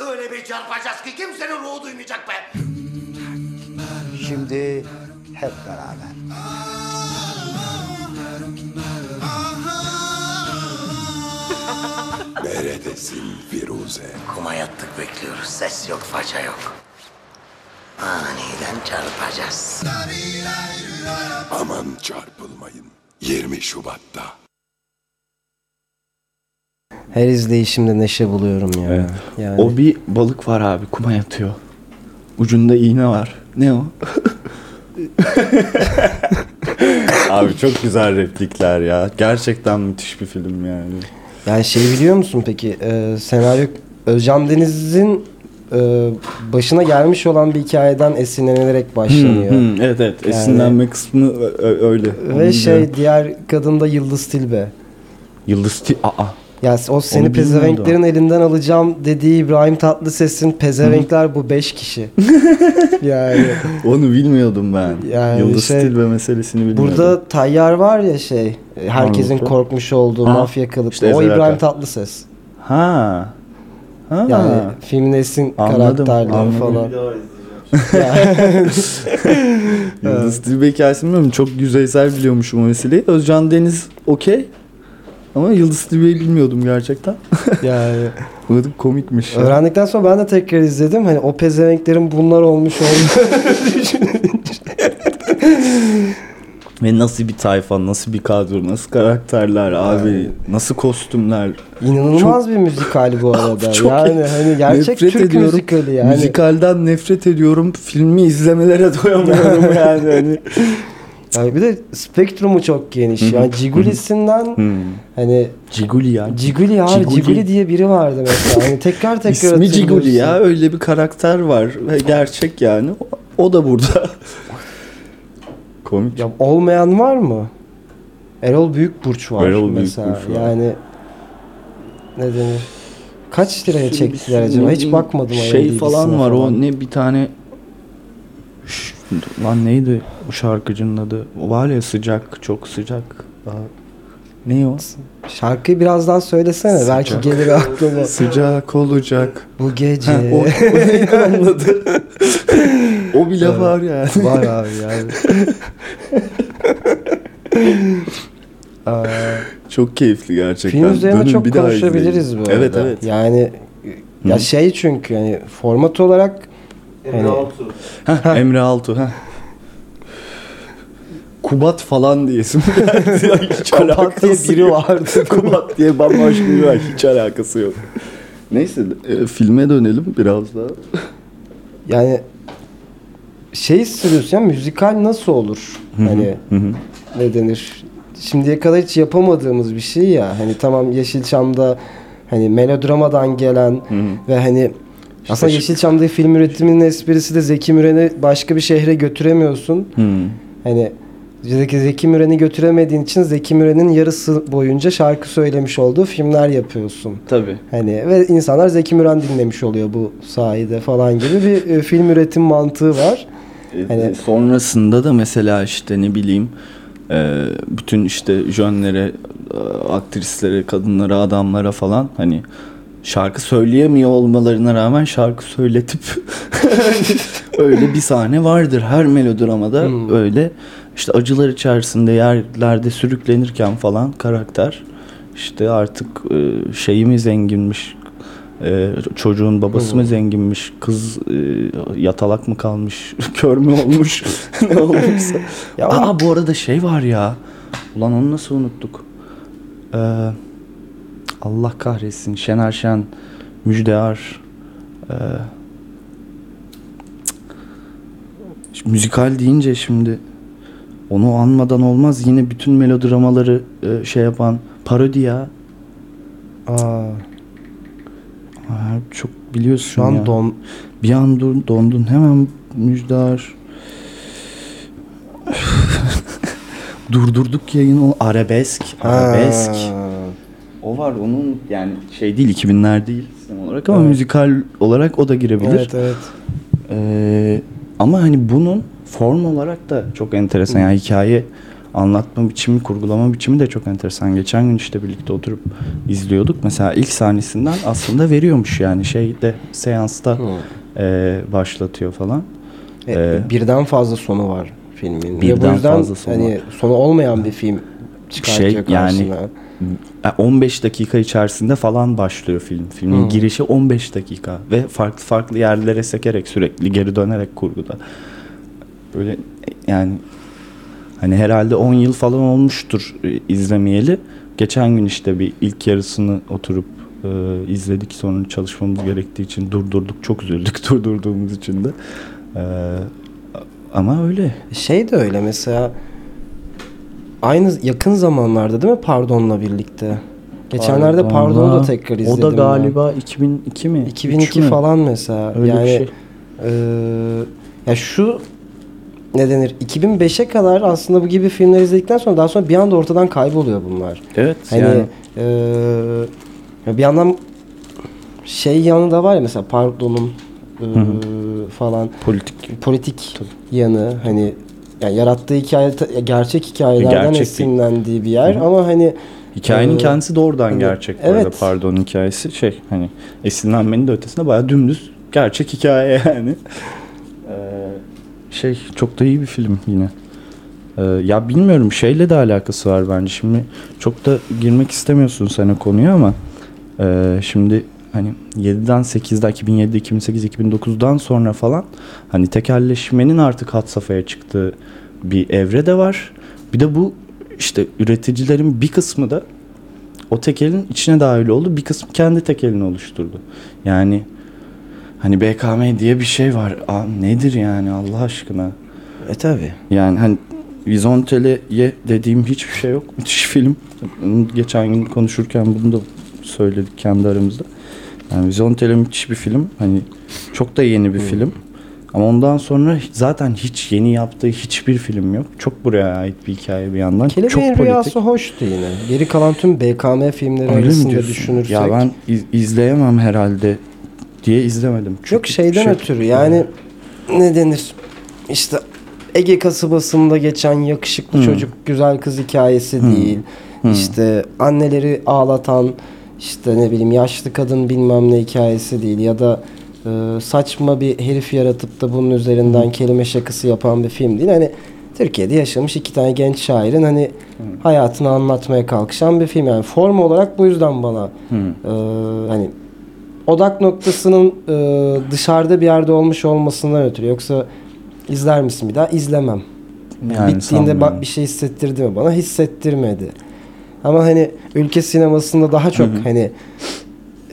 Speaker 9: Öyle bir çarpacağız ki kimsenin ruhu duymayacak be. Şimdi hep beraber.
Speaker 10: Neredesin Firuze?
Speaker 9: Kuma yattık bekliyoruz. Ses yok, faça yok. Aniden çarpacağız.
Speaker 10: Aman çarpılmayın. 20 Şubat'ta.
Speaker 5: Her izleyişimde neşe buluyorum ya.
Speaker 4: Evet.
Speaker 5: Yani
Speaker 4: O bir balık var abi kuma yatıyor. Ucunda iğne var. Ne o? abi çok güzel replikler ya. Gerçekten müthiş bir film yani.
Speaker 5: Yani şey biliyor musun peki? Ee, senaryo Özcan Deniz'in e, başına gelmiş olan bir hikayeden esinlenerek başlanıyor.
Speaker 4: Hmm, hmm, evet evet. Esinlenme kısmı öyle.
Speaker 5: Ve şey
Speaker 4: biliyorum.
Speaker 5: diğer kadın da Yıldız Tilbe.
Speaker 4: Yıldız Ti... Aa.
Speaker 5: Ya o seni pezevenklerin elinden alacağım dediği İbrahim Tatlıses'in pezevenkler bu beş kişi. yani
Speaker 4: Onu bilmiyordum ben.
Speaker 5: Yani
Speaker 4: Yıldız
Speaker 5: şey,
Speaker 4: Tilbe meselesini bilmiyordum.
Speaker 5: burada Tayyar var ya şey herkesin
Speaker 4: Anladım.
Speaker 5: korkmuş olduğu
Speaker 4: Ha,
Speaker 5: mafya kalıplı.
Speaker 4: işte
Speaker 5: o İbrahim. Tatlıses.
Speaker 4: Ha. Ha.
Speaker 5: Yani filmin esin
Speaker 4: Anladım,
Speaker 5: karakterleri
Speaker 4: anladım.
Speaker 5: falan.
Speaker 4: Yıldız Tilbe hikayesini bilmiyorum. Çok yüzeysel biliyormuşum o meseleyi. Özcan Deniz okey. Ama Yıldız Tilbe'yi bilmiyordum gerçekten.
Speaker 5: yani
Speaker 4: Bu da komikmiş. ya.
Speaker 5: öğrendikten sonra ben de tekrar izledim. Hani o pezevenklerin bunlar olmuş olduğunu
Speaker 4: Ve nasıl bir tayfa, nasıl bir kadro, nasıl karakterler abi, nasıl kostümler.
Speaker 5: İnanılmaz bir müzikal bu arada.
Speaker 4: Çok
Speaker 5: yani hani gerçek
Speaker 4: Nefret
Speaker 5: Türk
Speaker 4: ediyorum.
Speaker 5: müzikali yani.
Speaker 4: Müzikalden nefret ediyorum. Filmi izlemelere doyamıyorum yani. Hani.
Speaker 5: Yani bir de spektrumu çok geniş. Yani Ciguli'sinden hani
Speaker 4: Ciguli ya.
Speaker 5: Ciguli abi
Speaker 4: Ciguli.
Speaker 5: Ciguli diye biri vardı mesela. Hani tekrar tekrar
Speaker 4: İsmi. Ciguli ya. Öyle bir karakter var. Ve gerçek yani. O, o da burada. Komik.
Speaker 5: Ya olmayan var mı? Erol Büyükburç var
Speaker 4: Erol
Speaker 5: mesela.
Speaker 4: Büyükburç var.
Speaker 5: Yani ne denir? Kaç liraya çektiler acaba? Hiç bakmadım
Speaker 4: Şey falan var
Speaker 5: falan.
Speaker 4: o ne bir tane lan neydi o şarkıcının adı? O var ya sıcak çok sıcak. Daha... Ne o?
Speaker 5: Şarkıyı birazdan söylesene. Belki
Speaker 4: Sıcak.
Speaker 5: gelir aklıma.
Speaker 4: Sıcak olacak.
Speaker 5: Bu gece.
Speaker 4: Ha, o, o neydi onun adı? o bile
Speaker 5: Evet.
Speaker 4: var yani.
Speaker 5: Var abi yani. Aa,
Speaker 4: Çok keyifli gerçekten.
Speaker 5: Film üzerine
Speaker 4: Dönün
Speaker 5: çok
Speaker 4: bir daha
Speaker 5: konuşabiliriz bu
Speaker 4: Evet
Speaker 5: arada.
Speaker 4: evet.
Speaker 5: Yani ya
Speaker 4: Hı.
Speaker 5: şey çünkü yani format olarak hani,
Speaker 4: Heh, Emre Altuğ. Heh. Kubat falan diyesim geldi. Hiç
Speaker 5: Kubat
Speaker 4: alakası
Speaker 5: diye biri vardı.
Speaker 4: Kubat diye bambaşka biri var. Hiç alakası yok. Neyse e, filme dönelim biraz daha.
Speaker 5: yani şey istiyorsun ya müzikal nasıl olur? Hani
Speaker 4: Hı hı.
Speaker 5: ne denir? Şimdiye kadar hiç yapamadığımız bir şey ya. Hani tamam Yeşilçam'da hani melodramadan gelen ve hani aslında
Speaker 4: şu-
Speaker 5: Yeşilçam'da film üretiminin esprisi de Zeki Müren'i başka bir şehre götüremiyorsun.
Speaker 4: Hı.
Speaker 5: Hani Zeki, Zeki Müren'i götüremediğin için Zeki Müren'in yarısı boyunca şarkı söylemiş olduğu filmler yapıyorsun.
Speaker 4: Tabii.
Speaker 5: Hani ve insanlar Zeki Müren dinlemiş oluyor bu sayede falan gibi bir e, film üretim mantığı var.
Speaker 4: E,
Speaker 5: Hani-
Speaker 4: sonrasında da mesela işte ne bileyim e, bütün işte jönlere, e, aktrislere, kadınlara, adamlara falan hani şarkı söyleyemiyor olmalarına rağmen şarkı söyletip öyle bir sahne vardır her melodramada
Speaker 5: Hmm.
Speaker 4: öyle işte acılar içerisinde yerlerde sürüklenirken falan karakter işte artık e, şeyi mi zenginmiş e, çocuğun babası mı
Speaker 5: Hmm.
Speaker 4: zenginmiş kız e, yatalak mı kalmış kör mü olmuş ne olmuşsa
Speaker 5: Ya
Speaker 4: Aa bu arada şey var ya ulan onu nasıl unuttuk Ee, Allah kahretsin Şener Şen Müjdear cık, müzikal deyince şimdi onu anmadan olmaz yine bütün melodramaları e, şey yapan parodi ya
Speaker 5: Aa,
Speaker 4: Aa, çok biliyorsun
Speaker 5: şu an
Speaker 4: ya.
Speaker 5: don
Speaker 4: Bir an dur, dondun hemen müjdar. Durdurduk yayını arabesk. Arabesk.
Speaker 5: Ha.
Speaker 4: O var onun yani şey değil 2000'ler değil sistem olarak ama
Speaker 5: Evet.
Speaker 4: müzikal olarak o da girebilir.
Speaker 5: Evet evet.
Speaker 4: Ee, ama hani bunun form olarak da çok enteresan. Yani hikaye anlatma biçimi, kurgulama biçimi de çok enteresan. Geçen gün işte birlikte oturup izliyorduk. Mesela ilk sahnesinden aslında veriyormuş yani şeyde seansta e, başlatıyor falan.
Speaker 5: E,
Speaker 4: Ee,
Speaker 5: birden fazla sonu var filmin. Ve bu
Speaker 4: Birden
Speaker 5: yüzden
Speaker 4: fazla sonu
Speaker 5: hani
Speaker 4: var.
Speaker 5: sonu olmayan bir film
Speaker 4: Şey, yani-
Speaker 5: karşına.
Speaker 4: E, 15 dakika içerisinde falan başlıyor film. Filmin
Speaker 5: Hı.
Speaker 4: girişi 15 dakika ve farklı farklı yerlere sekerek sürekli geri dönerek kurguda. Böyle yani hani herhalde 10 yıl falan olmuştur e, izlemeyeli. Geçen gün işte bir ilk yarısını oturup e, izledik sonra çalışmamız gerektiği için durdurduk. Çok üzüldük durdurduğumuz için de. E, ama öyle.
Speaker 5: Şey de öyle mesela aynı yakın zamanlarda değil mi Pardon'la birlikte? Geçenlerde Pardon'u da tekrar izledim.
Speaker 4: O da
Speaker 5: ben.
Speaker 4: galiba 2002 mi?
Speaker 5: 2002
Speaker 4: Üç mü?
Speaker 5: falan mesela.
Speaker 4: Öyle
Speaker 5: yani
Speaker 4: bir şey.
Speaker 5: eee, ya şu ne denir? 2005'e kadar aslında bu gibi filmler izledikten sonra daha sonra bir anda ortadan kayboluyor bunlar.
Speaker 4: Evet
Speaker 5: Hani
Speaker 4: yani
Speaker 5: eee, ya bir yandan şey yanı da var ya mesela Pardon'un eee, falan
Speaker 4: politik
Speaker 5: politik yanı hani yani yarattığı hikaye gerçek hikayelerden
Speaker 4: Gerçek
Speaker 5: esinlendiği bir yer
Speaker 4: Hı
Speaker 5: ama hani
Speaker 4: Hikayenin
Speaker 5: Ee,
Speaker 4: kendisi doğrudan
Speaker 5: hani-
Speaker 4: gerçek bu arada
Speaker 5: evet.
Speaker 4: pardon hikayesi şey hani esinlenmenin de ötesinde bayağı dümdüz gerçek hikaye yani. Ee, şey çok da iyi bir film yine. Ee, ya bilmiyorum şeyle de alakası var bence. Şimdi çok da girmek istemiyorsun sen o konuya ama e, şimdi hani 7'den 8'de 2007, 2008, 2009'dan sonra falan hani tekelleşmenin artık had safhaya çıktığı bir evre de var. Bir de bu işte üreticilerin bir kısmı da o tekelin içine dahil oldu. Bir kısmı kendi tekelini oluşturdu. Yani hani BKM diye bir şey var. Aa, nedir yani Allah aşkına?
Speaker 5: e tabi.
Speaker 4: Yani hani Vizontele'ye dediğim hiçbir şey yok. Müthiş film. Geçen gün konuşurken bunu da söyledik kendi aramızda. Yani Vizontele müthiş bir film. Hani çok da yeni bir film. Ama ondan sonra zaten hiç yeni yaptığı hiçbir film yok. Çok buraya ait bir hikaye bir yandan.
Speaker 5: Kelebeğin
Speaker 4: çok politik.
Speaker 5: Rüyası hoştu yine. Geri kalan tüm BKM filmleri
Speaker 4: Öyle
Speaker 5: arasında düşünürsek.
Speaker 4: Ya ben iz- izleyemem herhalde diye izlemedim. Çünkü
Speaker 5: Yok şeyden
Speaker 4: şey-
Speaker 5: ötürü yani ne denir işte Ege kasabasında geçen yakışıklı
Speaker 4: Hmm.
Speaker 5: çocuk güzel kız hikayesi değil.
Speaker 4: Hmm.
Speaker 5: İşte anneleri ağlatan işte ne bileyim yaşlı kadın bilmem ne hikayesi değil ya da e, saçma bir herif yaratıp da bunun üzerinden
Speaker 4: Hmm.
Speaker 5: kelime şakası yapan bir film değil. Hani Türkiye'de yaşamış iki tane genç şairin hani
Speaker 4: Hmm.
Speaker 5: hayatını anlatmaya kalkışan bir film yani form olarak bu yüzden bana
Speaker 4: Hmm.
Speaker 5: e, hani odak noktasının e, dışarıda bir yerde olmuş olmasından ötürü. Yoksa izler misin bir daha? İzlemem.
Speaker 4: Yani
Speaker 5: Bittiğinde bak bir şey hissettirdi mi bana? Hissettirmedi. Ama hani ülke sinemasında daha çok
Speaker 4: Hı hı.
Speaker 5: hani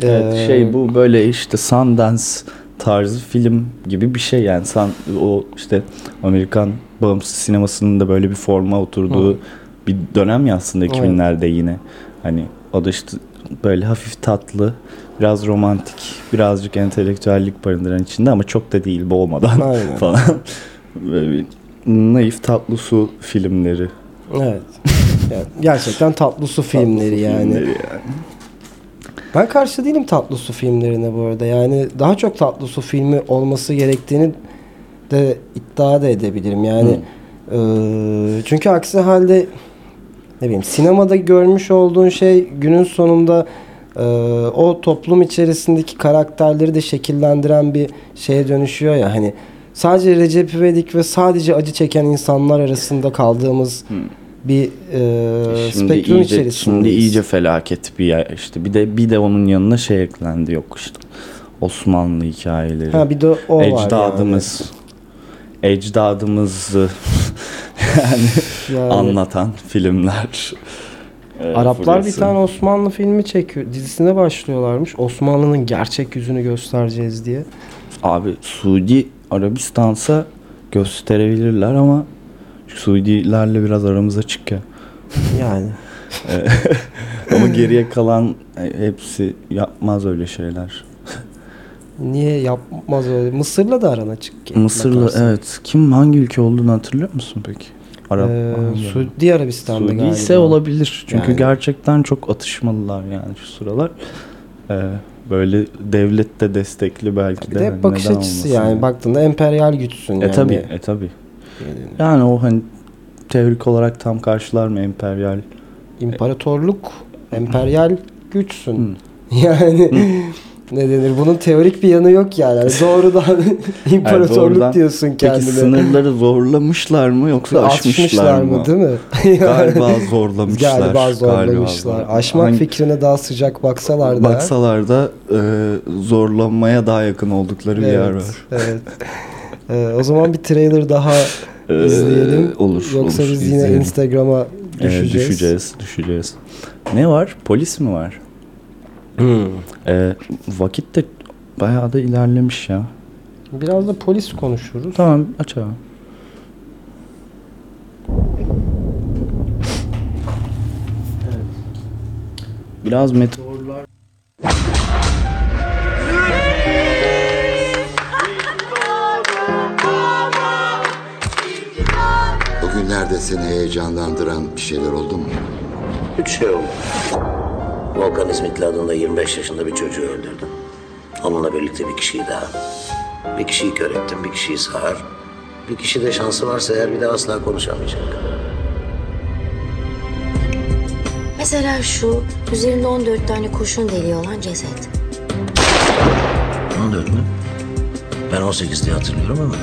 Speaker 4: Evet,
Speaker 5: e,
Speaker 4: şey bu böyle işte Sundance tarzı film gibi bir şey yani san, o işte Amerikan bağımsız sinemasının da böyle bir forma oturduğu
Speaker 5: Hı.
Speaker 4: bir dönem ya aslında
Speaker 5: Evet.
Speaker 4: 2000'lerde yine. Hani o da işte böyle hafif tatlı, biraz romantik, birazcık entelektüellik barındıran içinde ama çok da değil boğmadan
Speaker 5: Aynen.
Speaker 4: falan. böyle bir naif tatlı su filmleri.
Speaker 5: Evet. Yani gerçekten tatlı su filmleri yani.
Speaker 4: filmleri yani.
Speaker 5: Ben karşı değilim tatlı su filmlerine bu arada. Yani daha çok tatlı su filmi olması gerektiğini de iddia da edebilirim. Yani eee, çünkü aksi halde ne bileyim sinemada görmüş olduğun şey günün sonunda eee, o toplum içerisindeki karakterleri de şekillendiren bir şeye dönüşüyor ya hani sadece Recep İvedik ve sadece acı çeken insanlar arasında kaldığımız bir eee
Speaker 4: Şimdi
Speaker 5: spektrum
Speaker 4: iyice,
Speaker 5: içerisindeyiz.
Speaker 4: şimdi iyice felaket bir yer işte bir de bir de onun yanına şey eklendi yok işte Osmanlı hikayeleri.
Speaker 5: Ha bir de o var yani.
Speaker 4: ecdadımız ecdadımızı yani,
Speaker 5: Yani-
Speaker 4: anlatan filmler. Ee,
Speaker 5: Araplar bir
Speaker 4: furyası.
Speaker 5: tane Osmanlı filmi çekiyor. Dizisine başlıyorlarmış. Osmanlı'nın gerçek yüzünü göstereceğiz diye.
Speaker 4: Abi Suudi Arabistan'sa gösterebilirler ama Suudilerle biraz aramız açık ya.
Speaker 5: Yani.
Speaker 4: Ee, ama geriye kalan e, hepsi yapmaz öyle şeyler.
Speaker 5: Niye yapmaz öyle? Mısır'la da aran açık ki.
Speaker 4: Mısır'la
Speaker 5: bakarsan.
Speaker 4: evet. Kim hangi ülke olduğunu hatırlıyor musun peki? Arap.
Speaker 5: Ee? Suudi Arabistan'da
Speaker 4: Suudi
Speaker 5: galiba.
Speaker 4: ise olabilir. Çünkü
Speaker 5: Yani.
Speaker 4: gerçekten çok atışmalılar yani şu sıralar. Ee, böyle devlet de destekli belki
Speaker 5: Bir
Speaker 4: de.
Speaker 5: de bakış açısı
Speaker 4: olmasın
Speaker 5: yani. Baktığında emperyal güçsün
Speaker 4: E
Speaker 5: yani.
Speaker 4: tabi, e tabi. Yani o hani teorik olarak tam karşılar mı emperyal?
Speaker 5: İmparatorluk, emperyal güçsün.
Speaker 4: Hmm.
Speaker 5: Yani ne denir? Bunun teorik bir yanı yok yani. Yani doğrudan imparatorluk
Speaker 4: Yani doğrudan-
Speaker 5: diyorsun kendine.
Speaker 4: Peki sınırları zorlamışlar mı yoksa aşmışlar, mı?
Speaker 5: değil mi?
Speaker 4: Galiba zorlamışlar.
Speaker 5: Galiba zorlamışlar.
Speaker 4: Galiba.
Speaker 5: Aşmak
Speaker 4: Hangi-
Speaker 5: fikrine daha sıcak baksalar da.
Speaker 4: Baksalar da e, zorlanmaya daha yakın oldukları bir yer var.
Speaker 5: Evet. Ee, o zaman bir trailer daha
Speaker 4: Ee,
Speaker 5: izleyelim.
Speaker 4: olur,
Speaker 5: Yoksa
Speaker 4: olur,
Speaker 5: biz yine
Speaker 4: izleyelim.
Speaker 5: Instagram'a düşeceğiz.
Speaker 4: düşeceğiz, düşeceğiz. Ne var? Polis mi var?
Speaker 5: Hmm.
Speaker 4: Ee, vakit de bayağı da ilerlemiş ya.
Speaker 5: Biraz da polis konuşuruz.
Speaker 4: Tamam aç abi. Biraz meteorlar
Speaker 11: seni heyecanlandıran bir şeyler oldu mu?
Speaker 1: Üç şey oldu. Volkan İsmitli adında 25 yaşında bir çocuğu öldürdüm. Onunla birlikte bir kişiyi daha. Bir kişiyi kör ettim, bir kişiyi sağır. Bir kişi de şansı varsa eğer bir daha asla konuşamayacak.
Speaker 12: Mesela şu üzerinde 14 tane kurşun deliği olan ceset.
Speaker 1: 14 mü? Ben 18 diye hatırlıyorum ama.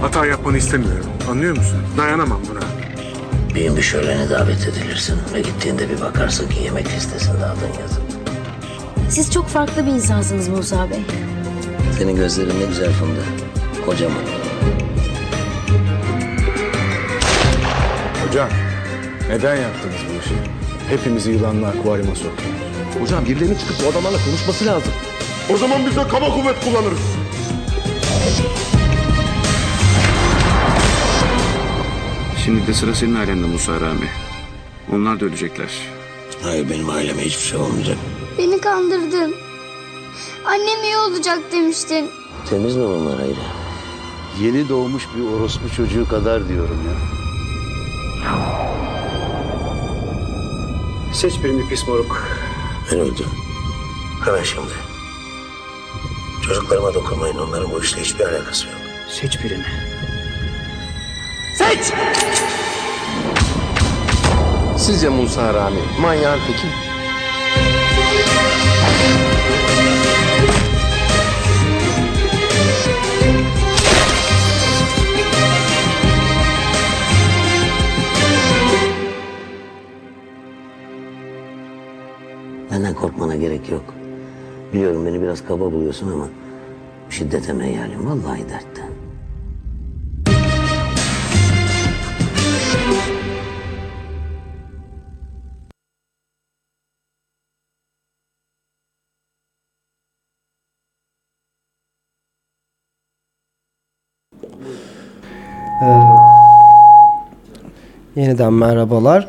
Speaker 13: Hata yapmanı istemiyorum. Anlıyor musun? Dayanamam buna.
Speaker 1: Gün bir şölene davet edilirsin ve gittiğinde bir bakarsın ki yemek listesinde adın yazılı.
Speaker 12: Siz çok farklı bir insansınız Musa Bey.
Speaker 1: Senin gözlerin ne güzel Funda. Kocaman.
Speaker 14: Hocam, neden yaptınız bu işi? Hepimizi yılanlı akvaryuma soktunuz.
Speaker 15: Hocam birilerinin çıkıp bu adamlarla konuşması lazım. O zaman biz de kaba kuvvet kullanırız.
Speaker 14: Şimdi de sıra senin ailende Musa Rami. Onlar da ölecekler.
Speaker 1: Hayır benim aileme hiçbir şey olmayacak.
Speaker 16: Beni kandırdın. Annem iyi olacak demiştin.
Speaker 1: Temiz mi bunlar Hayri?
Speaker 17: Yeni doğmuş bir orospu çocuğu kadar diyorum ya.
Speaker 14: Seç birini pis moruk.
Speaker 1: Ben öldüm. Hemen şimdi. Çocuklarıma dokunmayın. Onların bu işle hiçbir alakası yok.
Speaker 14: Seç birini.
Speaker 8: Seç!
Speaker 17: Sizce Musa Rami manyağın teki mi?
Speaker 1: Benden korkmana gerek yok. Biliyorum beni biraz kaba buluyorsun ama şiddete meyyalim vallahi dertten.
Speaker 5: Yeniden merhabalar.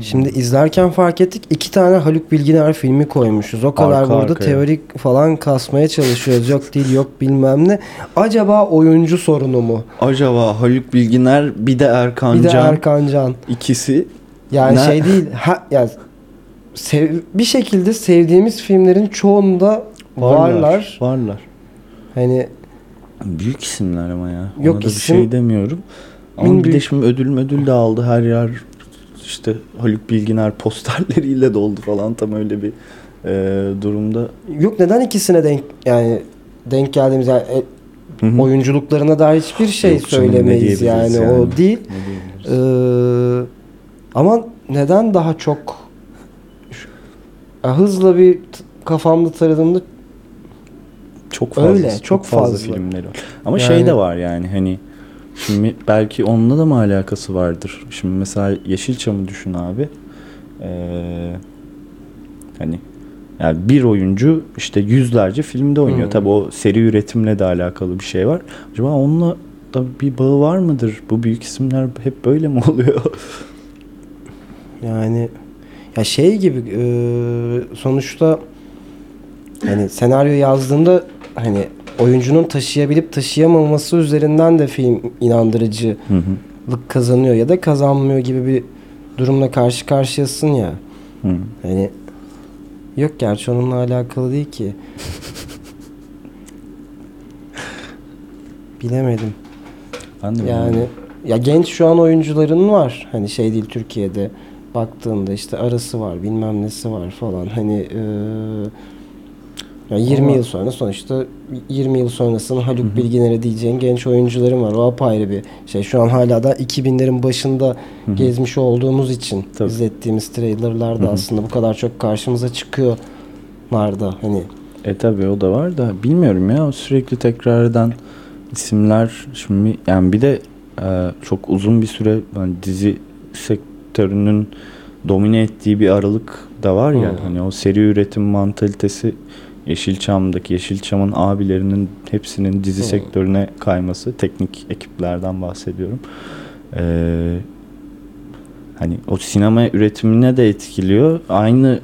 Speaker 5: Şimdi izlerken fark ettik iki tane Haluk Bilginer filmi koymuşuz. O kadar
Speaker 4: Arka
Speaker 5: burada
Speaker 4: arkaya.
Speaker 5: teorik falan kasmaya çalışıyoruz. Yok değil yok bilmem ne. Acaba oyuncu sorunu mu?
Speaker 4: Acaba Haluk Bilginer bir de Erkan
Speaker 5: Bir de
Speaker 4: Can.
Speaker 5: Erkan Can.
Speaker 4: İkisi
Speaker 5: Yani
Speaker 4: Ne-
Speaker 5: şey değil. Ha, yani sev, bir şekilde sevdiğimiz filmlerin çoğunda varlar.
Speaker 4: Varlar.
Speaker 5: Hani
Speaker 4: Büyük isimler ama ya. Ona
Speaker 5: Yok,
Speaker 4: da bir
Speaker 5: isim-
Speaker 4: şey demiyorum. Ama
Speaker 5: Min
Speaker 4: bir de
Speaker 5: büyük-
Speaker 4: şimdi ödül ödül de aldı her yer işte Haluk Bilginer posterleriyle doldu falan tam öyle bir e, durumda.
Speaker 5: yok neden ikisine denk yani denk geldiğimiz yani e,
Speaker 4: Hı hı.
Speaker 5: oyunculuklarına dair hiçbir şey
Speaker 4: Yok canım,
Speaker 5: söylemeyiz yani.
Speaker 4: diyebiliriz
Speaker 5: o
Speaker 4: yani?
Speaker 5: değil. Ee, ama neden daha çok ya hızla bir kafamda taradığımda
Speaker 4: Çok fazla,
Speaker 5: Öyle,
Speaker 4: çok,
Speaker 5: çok
Speaker 4: fazla,
Speaker 5: fazla.
Speaker 4: filmleri var. Ama
Speaker 5: Yani-
Speaker 4: şey de var yani hani şimdi belki onunla da mı alakası vardır? Şimdi mesela Yeşilçam'ı düşün abi. Ee, hani yani bir oyuncu işte yüzlerce filmde oynuyor.
Speaker 5: Hmm.
Speaker 4: Tabii o seri üretimle de alakalı bir şey var. Acaba onunla da bir bağı var mıdır? Bu büyük isimler hep böyle mi oluyor?
Speaker 5: yani ya şey gibi e, sonuçta hani senaryo yazdığında hani oyuncunun taşıyabilip taşıyamaması üzerinden de film inandırıcılık
Speaker 4: Hı hı.
Speaker 5: kazanıyor ya da kazanmıyor gibi bir durumla karşı karşıyasın ya.
Speaker 4: Hı.
Speaker 5: Hani yok gerçi onunla alakalı değil ki. Bilemedim.
Speaker 4: De
Speaker 5: Yani ya genç şu an oyuncuların var. Hani şey değil Türkiye'de baktığında işte arası var bilmem nesi var falan. Hani eee, ya 20
Speaker 4: Ama-
Speaker 5: yıl sonra sonuçta 20 yıl sonrasını Haluk Bilginer'e diyeceğin genç oyuncuların var. O apayrı bir şey. Şu an hala da 2000'lerin başında
Speaker 4: Hı hı.
Speaker 5: gezmiş olduğumuz için
Speaker 4: Tabii.
Speaker 5: izlettiğimiz trailerlarda
Speaker 4: Hı hı.
Speaker 5: aslında bu kadar çok karşımıza çıkıyorlar da hani
Speaker 4: E tabi o da var da bilmiyorum ya sürekli tekrar eden isimler şimdi yani bir de e, çok uzun bir süre yani dizi sektörünün domine ettiği bir aralık da var ya
Speaker 5: Hı.
Speaker 4: hani o seri üretim mantalitesi Yeşilçam'daki Yeşilçam'ın abilerinin hepsinin dizi
Speaker 5: Hı.
Speaker 4: sektörüne kayması teknik ekiplerden bahsediyorum. Ee, hani o sinema üretimine de etkiliyor. Aynı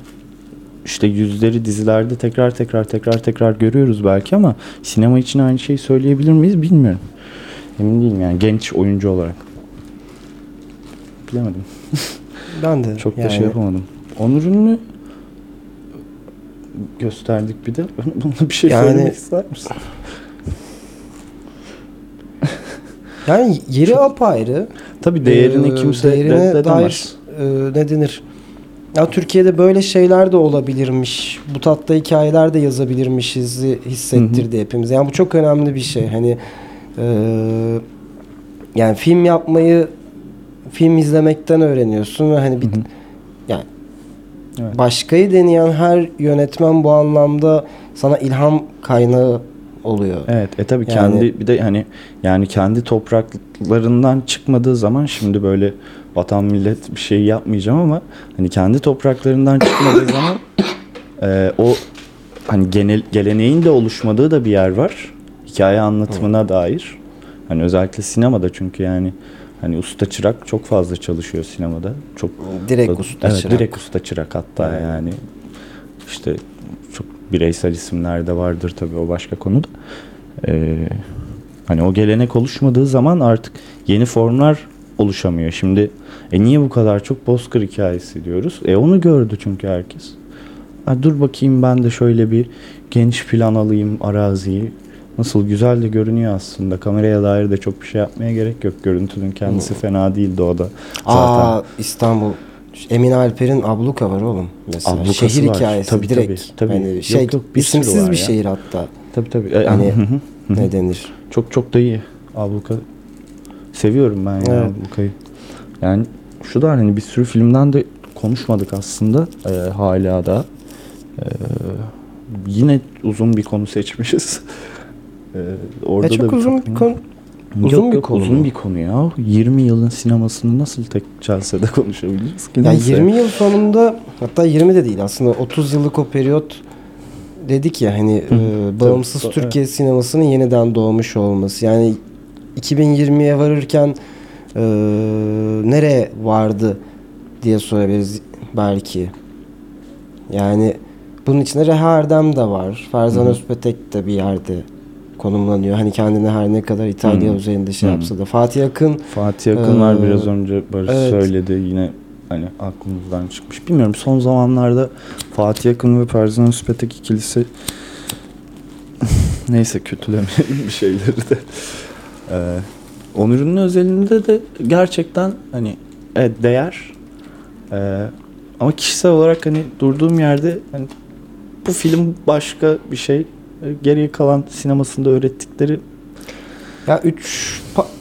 Speaker 4: işte yüzleri dizilerde tekrar tekrar tekrar tekrar görüyoruz belki ama sinema için aynı şeyi söyleyebilir miyiz bilmiyorum. Emin değilim yani genç oyuncu olarak. Bilemedim.
Speaker 5: ben de
Speaker 4: Çok da
Speaker 5: yani
Speaker 4: şey yapamadım. Onur ünlü gösterdik bir de. Buna bir şey
Speaker 5: Yani-
Speaker 4: söylemek ister misin?
Speaker 5: Yani yeri apayrı.
Speaker 4: Tabii değerini
Speaker 5: Ee,
Speaker 4: kimse
Speaker 5: değerine
Speaker 4: reddedemez.
Speaker 5: dair e, ne denir? Ya Türkiye'de böyle şeyler de olabilirmiş. Bu tatlı hikayeler de yazabilirmişiz hissettirdi hepimize. Yani bu çok önemli bir şey. Hani e, yani film yapmayı film izlemekten öğreniyorsun ve hani bir yani
Speaker 4: Evet.
Speaker 5: başkayı deneyen her yönetmen bu anlamda sana ilham kaynağı oluyor.
Speaker 4: Evet, e tabii
Speaker 5: Yani-
Speaker 4: kendi bir de hani yani kendi topraklarından çıkmadığı zaman şimdi böyle vatan millet bir şey yapmayacağım ama hani kendi topraklarından çıkmadığı zaman e, o hani genel geleneğin de oluşmadığı da bir yer var. Hikaye anlatımına dair. Hani özellikle sinemada çünkü yani Hani usta çırak çok fazla çalışıyor sinemada. Çok
Speaker 5: Direkt usta
Speaker 4: evet,
Speaker 5: çırak.
Speaker 4: Direkt usta çırak hatta yani. işte çok bireysel isimler de vardır tabii o başka konu da. Ee, hani o gelenek oluşmadığı zaman artık yeni formlar oluşamıyor. Şimdi e niye bu kadar çok Bozkır hikayesi diyoruz? E onu gördü çünkü herkes. Ha, dur bakayım ben de şöyle bir geniş plan alayım araziyi. Nasıl güzel de görünüyor aslında. Kameraya dair de çok bir şey yapmaya gerek yok. Görüntünün kendisi fena değildi o da. Zaten
Speaker 5: Aa İstanbul. Emin Alper'in abluka var oğlum. Mesela
Speaker 4: Ablukası
Speaker 5: şehir
Speaker 4: var.
Speaker 5: hikayesi
Speaker 4: Tabii,
Speaker 5: direkt.
Speaker 4: tabii, tabii.
Speaker 5: Hani
Speaker 4: Yok,
Speaker 5: şey,
Speaker 4: yok, bir sürü
Speaker 5: isimsiz bir
Speaker 4: ya.
Speaker 5: şehir hatta.
Speaker 4: Tabii tabii. E,
Speaker 5: Hani ne denir?
Speaker 4: Çok çok da iyi. Abluka. Seviyorum ben ya
Speaker 5: Evet.
Speaker 4: ablukayı. Yani şu da hani bir sürü filmden de konuşmadık aslında. Ee, hala da. Ee, yine uzun bir konu seçmişiz. Ee, orada
Speaker 5: E, çok
Speaker 4: da
Speaker 5: uzun bir konu. Uzun
Speaker 4: Yok,
Speaker 5: bir
Speaker 4: yok,
Speaker 5: konu
Speaker 4: uzun
Speaker 5: mu?
Speaker 4: bir konu ya. 20 yılın sinemasını nasıl tek celsede konuşabiliriz ki?
Speaker 5: Ya
Speaker 4: Neyse.
Speaker 5: 20 yıl sonunda hatta 20 de değil aslında 30 yıllık o periyot dedik ya hani e, bağımsız
Speaker 4: Tabii,
Speaker 5: Türkiye sinemasının yeniden doğmuş olması. Yani 2020'ye varırken e, nereye vardı diye sorabiliriz belki. Yani bunun içinde Reha Erdem de var.
Speaker 4: Hı.
Speaker 5: Özpetek de bir yerde konumlanıyor. Hani kendine her ne kadar İtalya
Speaker 4: Hı.
Speaker 5: üzerinde şey yapsa da. Fatih Akın
Speaker 4: Fatih Akın var
Speaker 5: Ee,
Speaker 4: biraz önce Barış
Speaker 5: evet.
Speaker 4: söyledi yine hani aklımızdan çıkmış. Bilmiyorum son zamanlarda Fatih Akın ve Ferzan Özpetek ikilisi neyse kötülemeyelim bir şeyleri de. Ee, Onur'un özelinde de gerçekten hani evet, değer Ee, ama kişisel olarak hani durduğum yerde hani bu film başka bir şey. Geriye kalan sinemasında öğrettikleri
Speaker 5: Ya üç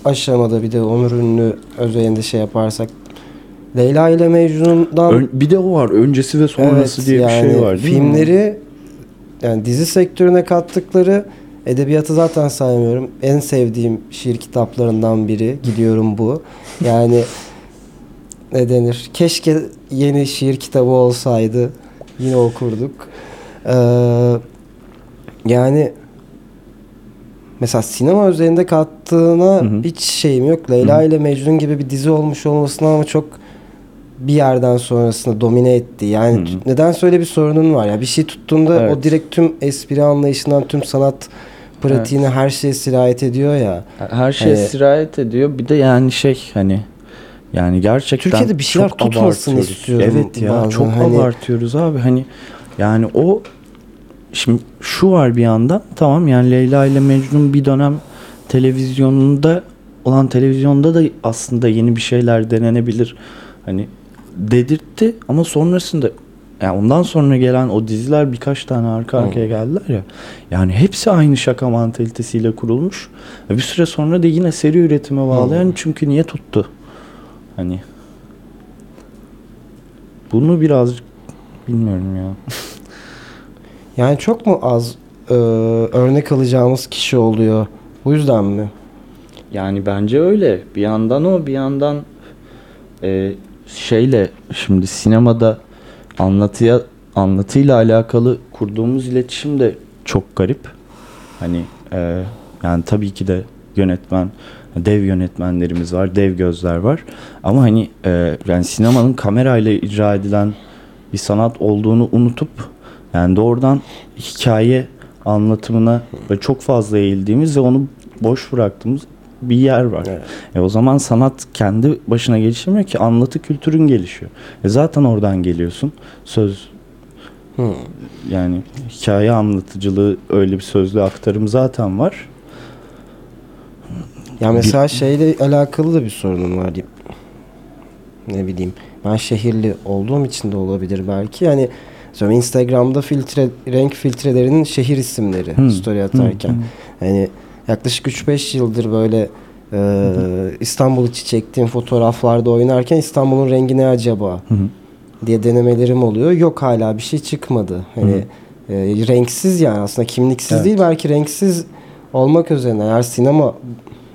Speaker 5: aşamada bir de Onur Ünlü özelinde şey yaparsak Leyla ile Mecnun'dan
Speaker 4: Ön- bir de o var. Öncesi ve sonrası
Speaker 5: Evet,
Speaker 4: diye bir
Speaker 5: yani
Speaker 4: şey var değil mi?
Speaker 5: filmleri yani dizi sektörüne kattıkları edebiyatı zaten saymıyorum. En sevdiğim şiir kitaplarından biri. Gidiyorum bu. Yani ne denir? Keşke yeni şiir kitabı olsaydı. Yine okurduk. Ee, yani mesela sinema üzerinde kattığına hiç şeyim yok. Leyla ile Mecnun gibi bir dizi olmuş olmasına ama çok bir yerden sonrasında domine etti. Yani t- neden öyle bir sorunun var ya. Bir şey tuttuğunda o
Speaker 4: Evet.
Speaker 5: direkt tüm espri anlayışından tüm sanat pratiğine her şeye sirayet ediyor ya.
Speaker 4: Her şeye
Speaker 5: Hani-
Speaker 4: sirayet ediyor. Bir de yani şey hani yani gerçekten
Speaker 5: Türkiye'de bir şeyler
Speaker 4: abartıyoruz.
Speaker 5: istiyorum
Speaker 4: Evet ya
Speaker 5: bazen.
Speaker 4: çok
Speaker 5: Hani-
Speaker 4: abartıyoruz abi. Hani yani o şimdi şu var bir yandan tamam yani Leyla ile Mecnun bir dönem televizyonunda olan televizyonda da aslında yeni bir şeyler denenebilir. Hani dedirtti ama sonrasında yani ondan sonra gelen o diziler birkaç tane arka arkaya geldiler ya. Yani hepsi aynı şaka mantalitesiyle kurulmuş. Bir süre sonra da yine seri üretime bağlayan çünkü niye tuttu? Hani bunu birazcık bilmiyorum ya.
Speaker 5: Yani çok mu az e, örnek alacağımız kişi oluyor? Bu yüzden mi?
Speaker 4: Yani bence öyle. Bir yandan o, bir yandan e, şeyle şimdi sinemada anlatıya anlatıyla alakalı kurduğumuz iletişim de çok garip. Hani e, yani tabii ki de yönetmen, dev yönetmenlerimiz var, dev gözler var. Ama hani e, yani sinemanın kamerayla icra edilen bir sanat olduğunu unutup yani doğrudan hikaye anlatımına çok fazla eğildiğimiz ve onu boş bıraktığımız bir yer var. E o zaman sanat kendi başına gelişmiyor ki anlatı kültürün gelişiyor. E zaten oradan geliyorsun. Söz yani hikaye anlatıcılığı öyle bir sözlü aktarım zaten var.
Speaker 5: Ya mesela şeyle alakalı da bir sorunum var. Ne bileyim. Ben şehirli olduğum için de olabilir belki. Yani mesela Instagram'da filtre renk filtrelerinin şehir isimleri
Speaker 4: Hmm.
Speaker 5: story atarken.
Speaker 4: Hmm,
Speaker 5: Yani yaklaşık 3-5 yıldır böyle e, İstanbul içi çektiğim fotoğraflarda oynarken İstanbul'un rengi ne acaba
Speaker 4: Hı hı.
Speaker 5: diye denemelerim oluyor. Yok hala bir şey çıkmadı. Hani e, renksiz yani aslında kimliksiz
Speaker 4: Evet.
Speaker 5: değil belki renksiz olmak üzerine eğer sinema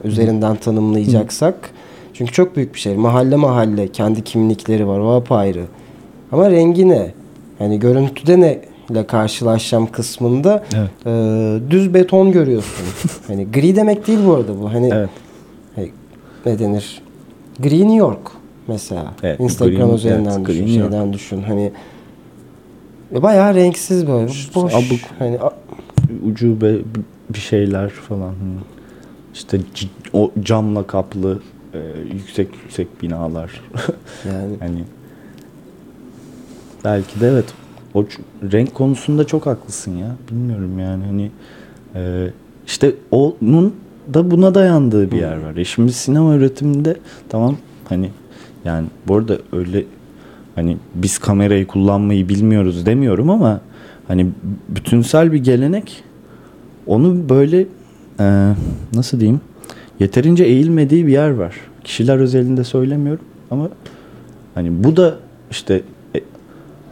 Speaker 5: üzerinden tanımlayacaksak çünkü çok büyük bir şey. Mahalle mahalle kendi kimlikleri var. O apayrı. Ama rengi ne? Yani görüntüde ne ile karşılaşacağım kısmında
Speaker 4: Evet.
Speaker 5: e, düz beton görüyorsun. hani gri demek değil bu arada bu. Hani
Speaker 4: Evet.
Speaker 5: hani ne denir? Green New York mesela.
Speaker 4: Evet,
Speaker 5: Instagram
Speaker 4: Green-
Speaker 5: üzerinden
Speaker 4: evet,
Speaker 5: düşün,
Speaker 4: Green New York.
Speaker 5: şeyden düşün. Hani e, bayağı renksiz böyle. Boş.
Speaker 4: abuk.
Speaker 5: Hani
Speaker 4: ucube bir şeyler falan. İşte o camla kaplı e, yüksek yüksek binalar.
Speaker 5: Yani.
Speaker 4: hani belki de evet o renk konusunda çok haklısın ya. Bilmiyorum yani hani e, işte onun da buna dayandığı bir yer var. E şimdi sinema üretiminde tamam hani yani bu arada öyle hani biz kamerayı kullanmayı bilmiyoruz demiyorum ama hani bütünsel bir gelenek onu böyle e, nasıl diyeyim yeterince eğilmediği bir yer var. Kişiler özelinde söylemiyorum ama hani bu da işte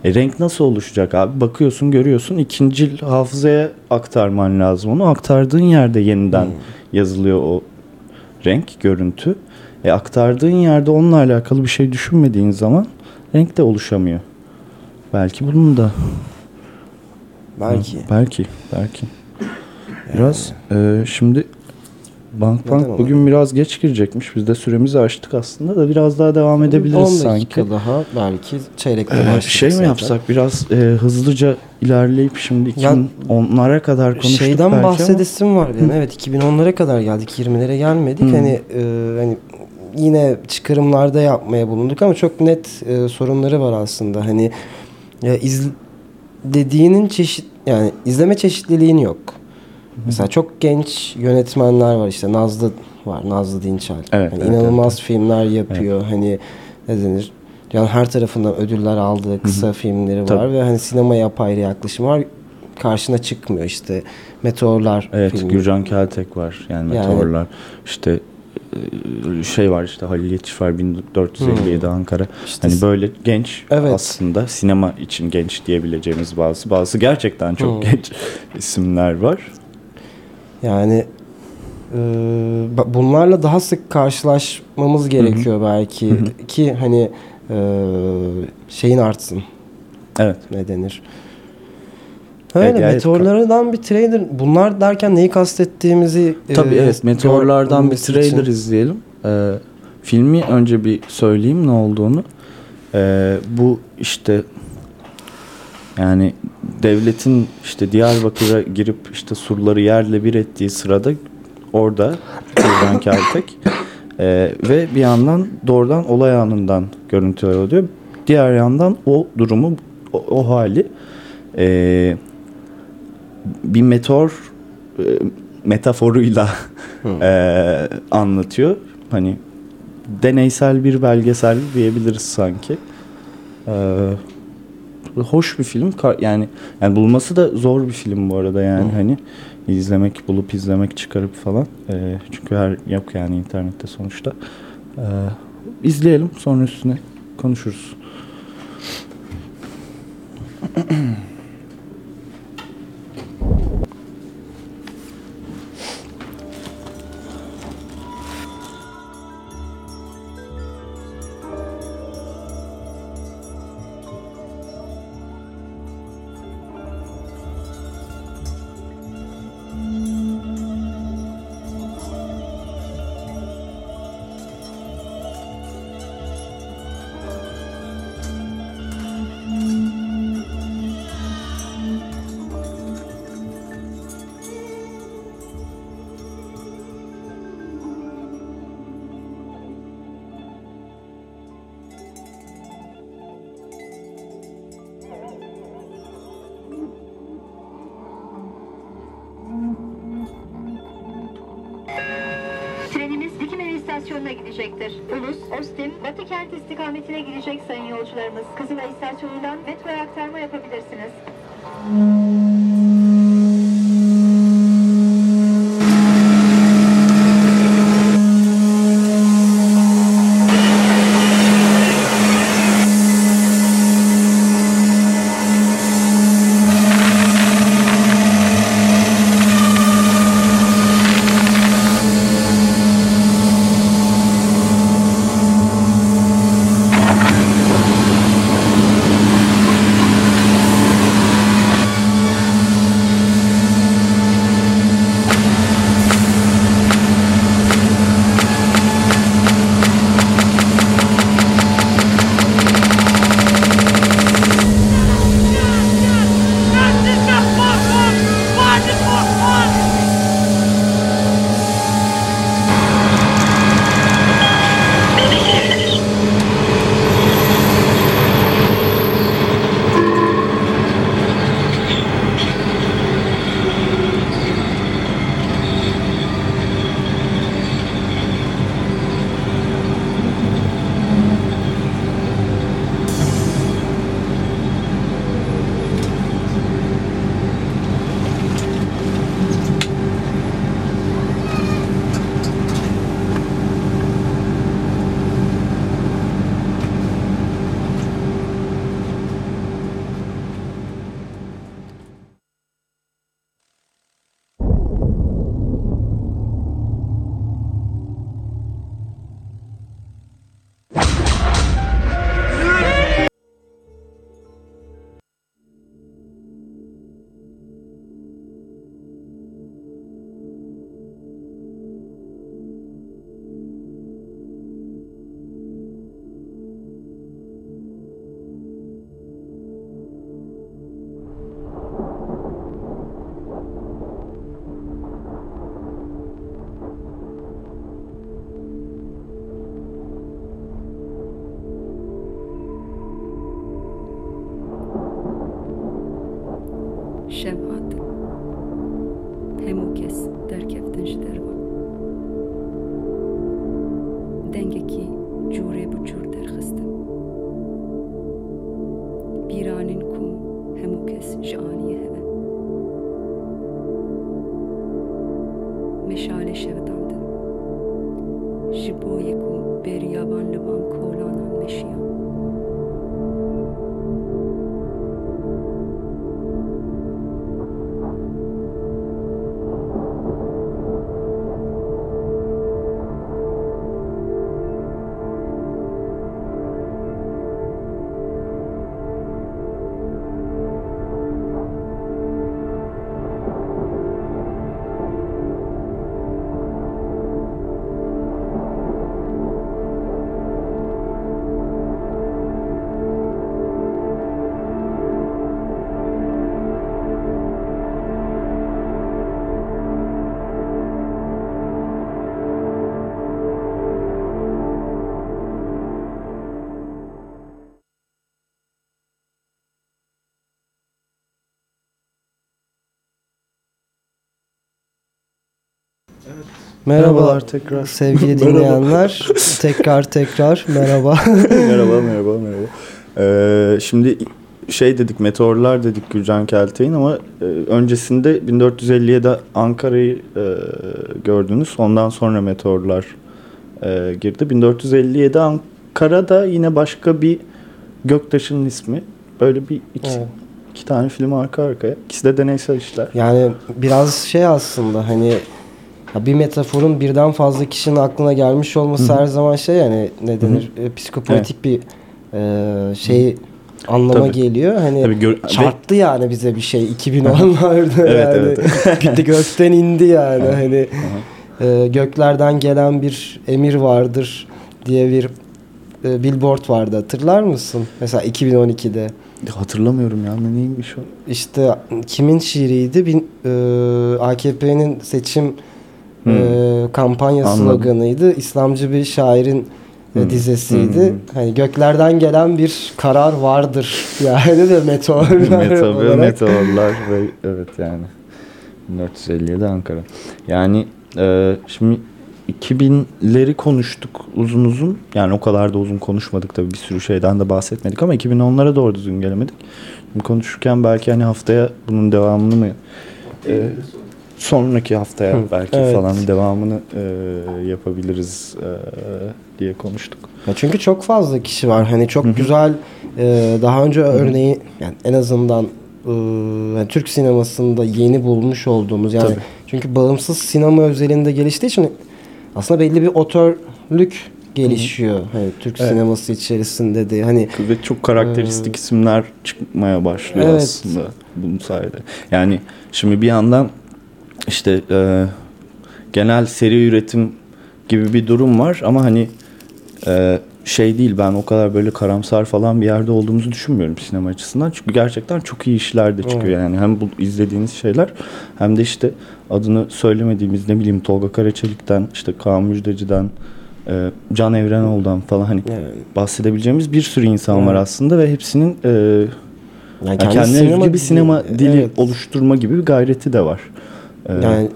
Speaker 4: e, renk nasıl oluşacak abi? Bakıyorsun görüyorsun ikincil hafızaya aktarman lazım onu. Aktardığın yerde yeniden yazılıyor o renk, görüntü. E, aktardığın yerde onunla alakalı bir şey düşünmediğin zaman renk de oluşamıyor. Belki bunun da
Speaker 5: Belki.
Speaker 4: Hı, belki, belki. Biraz e, şimdi Bank
Speaker 5: Neden
Speaker 4: Bank bugün biraz geç girecekmiş. Biz de süremizi açtık aslında da biraz daha devam edebiliriz
Speaker 5: 10 dakika
Speaker 4: sanki.
Speaker 5: daha belki çeyrekte
Speaker 4: Ee,
Speaker 5: başladık
Speaker 4: şey mi
Speaker 5: zaten.
Speaker 4: yapsak biraz e, hızlıca ilerleyip şimdi
Speaker 5: Ya-
Speaker 4: 2010'lara kadar konuştuk
Speaker 5: Şeyden
Speaker 4: belki ama-
Speaker 5: bahsedesim var benim. Evet 2010'lara kadar geldik. 20'lere gelmedik.
Speaker 4: Hı.
Speaker 5: Hani e, hani yine çıkarımlarda yapmaya bulunduk ama çok net e, sorunları var aslında. Hani ya izlediğinin çeşit yani izleme çeşitliliğin yok. Mesela çok genç yönetmenler var işte Nazlı var. Nazlı Dinçel.
Speaker 4: Evet,
Speaker 5: Hani
Speaker 4: evet,
Speaker 5: inanılmaz filmler yapıyor. Hani ne denir? Yani her tarafından ödüller aldığı kısa filmleri var
Speaker 4: Tabii.
Speaker 5: ve hani sinemaya apayrı yaklaşım var. Karşına çıkmıyor işte Meteorlar
Speaker 4: Evet
Speaker 5: filmi.
Speaker 4: Gürcan Keltek var yani
Speaker 5: Yani-
Speaker 4: meteorlar. İşte e, şey var işte Halil Yetiş var 1457 Ankara.
Speaker 5: İşte
Speaker 4: hani böyle genç
Speaker 5: Evet.
Speaker 4: aslında sinema için genç diyebileceğimiz bazı bazı gerçekten çok
Speaker 5: Hı.
Speaker 4: genç isimler var.
Speaker 5: Yani e, bunlarla daha sık karşılaşmamız gerekiyor belki
Speaker 4: Hı hı.
Speaker 5: ki hani e, şeyin artsın.
Speaker 4: Evet.
Speaker 5: Ne denir? Öyle
Speaker 4: Evet,
Speaker 5: meteorlardan bir trailer. Bunlar derken neyi kastettiğimizi e,
Speaker 4: Tabii evet meteorlardan bir trailer
Speaker 5: için.
Speaker 4: izleyelim. Ee, filmi önce bir söyleyeyim ne olduğunu. Ee, bu işte yani devletin işte Diyarbakır'a girip işte surları yerle bir ettiği sırada orada Gürcan Keltek ee, ve bir yandan doğrudan olay anından görüntüler oluyor. Diğer yandan o durumu o, o hali ee, bir meteor e, metaforuyla e, anlatıyor. Hani deneysel bir belgesel diyebiliriz sanki. E, hoş bir film. Yani yani bulması da zor bir film bu arada yani hani izlemek, bulup izlemek, çıkarıp falan. E, çünkü her yok yani internette sonuçta. E, izleyelim sonra üstüne konuşuruz.
Speaker 18: İstasyonuna gidecektir. Ulus, Ostim, Batı kent istikametine gidecek sayın yolcularımız. Kızılay istasyonundan metroya aktarma yapabilirsiniz.
Speaker 4: Merhabalar tekrar.
Speaker 5: sevgili dinleyenler. tekrar tekrar merhaba.
Speaker 4: merhaba merhaba merhaba. Ee, şimdi şey dedik meteorlar dedik Gürcan Keltey'in ama e, öncesinde 1457'de Ankara'yı e, gördünüz. Ondan sonra meteorlar e, girdi. 1457 Ankara'da yine başka bir göktaşının ismi. Böyle bir iki,
Speaker 5: Evet.
Speaker 4: iki tane film arka arkaya. İkisi de deneysel işler.
Speaker 5: Yani biraz şey aslında hani ya bir metaforun birden fazla kişinin aklına gelmiş olması
Speaker 4: Hı hı.
Speaker 5: her zaman şey yani ne denir e, psikopolitik bir e, şey anlama
Speaker 4: Tabii.
Speaker 5: geliyor. Hani
Speaker 4: Tabii gör-
Speaker 5: çarptı yani bize bir şey 2010'larda
Speaker 4: Evet,
Speaker 5: yani.
Speaker 4: evet.
Speaker 5: Gitti gökten indi yani hani e, göklerden gelen bir emir vardır diye bir e, billboard vardı hatırlar mısın? Mesela 2012'de.
Speaker 4: Hatırlamıyorum ya ne neymiş o?
Speaker 5: İşte kimin şiiriydi? Bin, e, AKP'nin seçim
Speaker 4: Hmm.
Speaker 5: e, kampanya
Speaker 4: Anladım.
Speaker 5: sloganıydı. İslamcı bir şairin
Speaker 4: Hmm.
Speaker 5: dizesiydi.
Speaker 4: Hmm.
Speaker 5: Hani göklerden gelen bir karar vardır. Yani de meteorlar olarak.
Speaker 4: meteorlar ve evet yani 1457 Ankara. Yani e, şimdi 2000'leri konuştuk uzun uzun. Yani o kadar da uzun konuşmadık tabii bir sürü şeyden de bahsetmedik ama 2010'lara doğru düzgün gelemedik. Şimdi konuşurken belki hani haftaya bunun devamını mı e, sonraki haftaya
Speaker 5: Hı,
Speaker 4: belki
Speaker 5: evet.
Speaker 4: falan devamını e, yapabiliriz e, diye konuştuk.
Speaker 5: Ya çünkü çok fazla kişi var. Hani çok güzel e, daha önce örneği yani en azından e, yani Türk sinemasında yeni bulmuş olduğumuz yani
Speaker 4: Tabii.
Speaker 5: çünkü bağımsız sinema özelinde geliştiği için aslında belli bir otörlük gelişiyor. Hani Türk
Speaker 4: Evet.
Speaker 5: sineması içerisinde de hani
Speaker 4: Ve çok karakteristik isimler çıkmaya başlıyor
Speaker 5: Evet.
Speaker 4: aslında bunun sayede. Yani şimdi bir yandan işte e, genel seri üretim gibi bir durum var ama hani e, şey değil ben o kadar böyle karamsar falan bir yerde olduğumuzu düşünmüyorum sinema açısından. Çünkü gerçekten çok iyi işler de çıkıyor
Speaker 5: Evet.
Speaker 4: yani hem bu izlediğiniz şeyler hem de işte adını söylemediğimiz ne bileyim Tolga Karaçelik'ten işte Kaan Müjdeci'den e, Can Evrenoğlu'dan falan hani bahsedebileceğimiz bir sürü insan var
Speaker 5: Evet.
Speaker 4: aslında ve hepsinin e, yani
Speaker 5: kendi
Speaker 4: kendine
Speaker 5: sinema
Speaker 4: özgü bir sinema dili
Speaker 5: evet.
Speaker 4: oluşturma gibi bir gayreti de var. E,
Speaker 5: Yani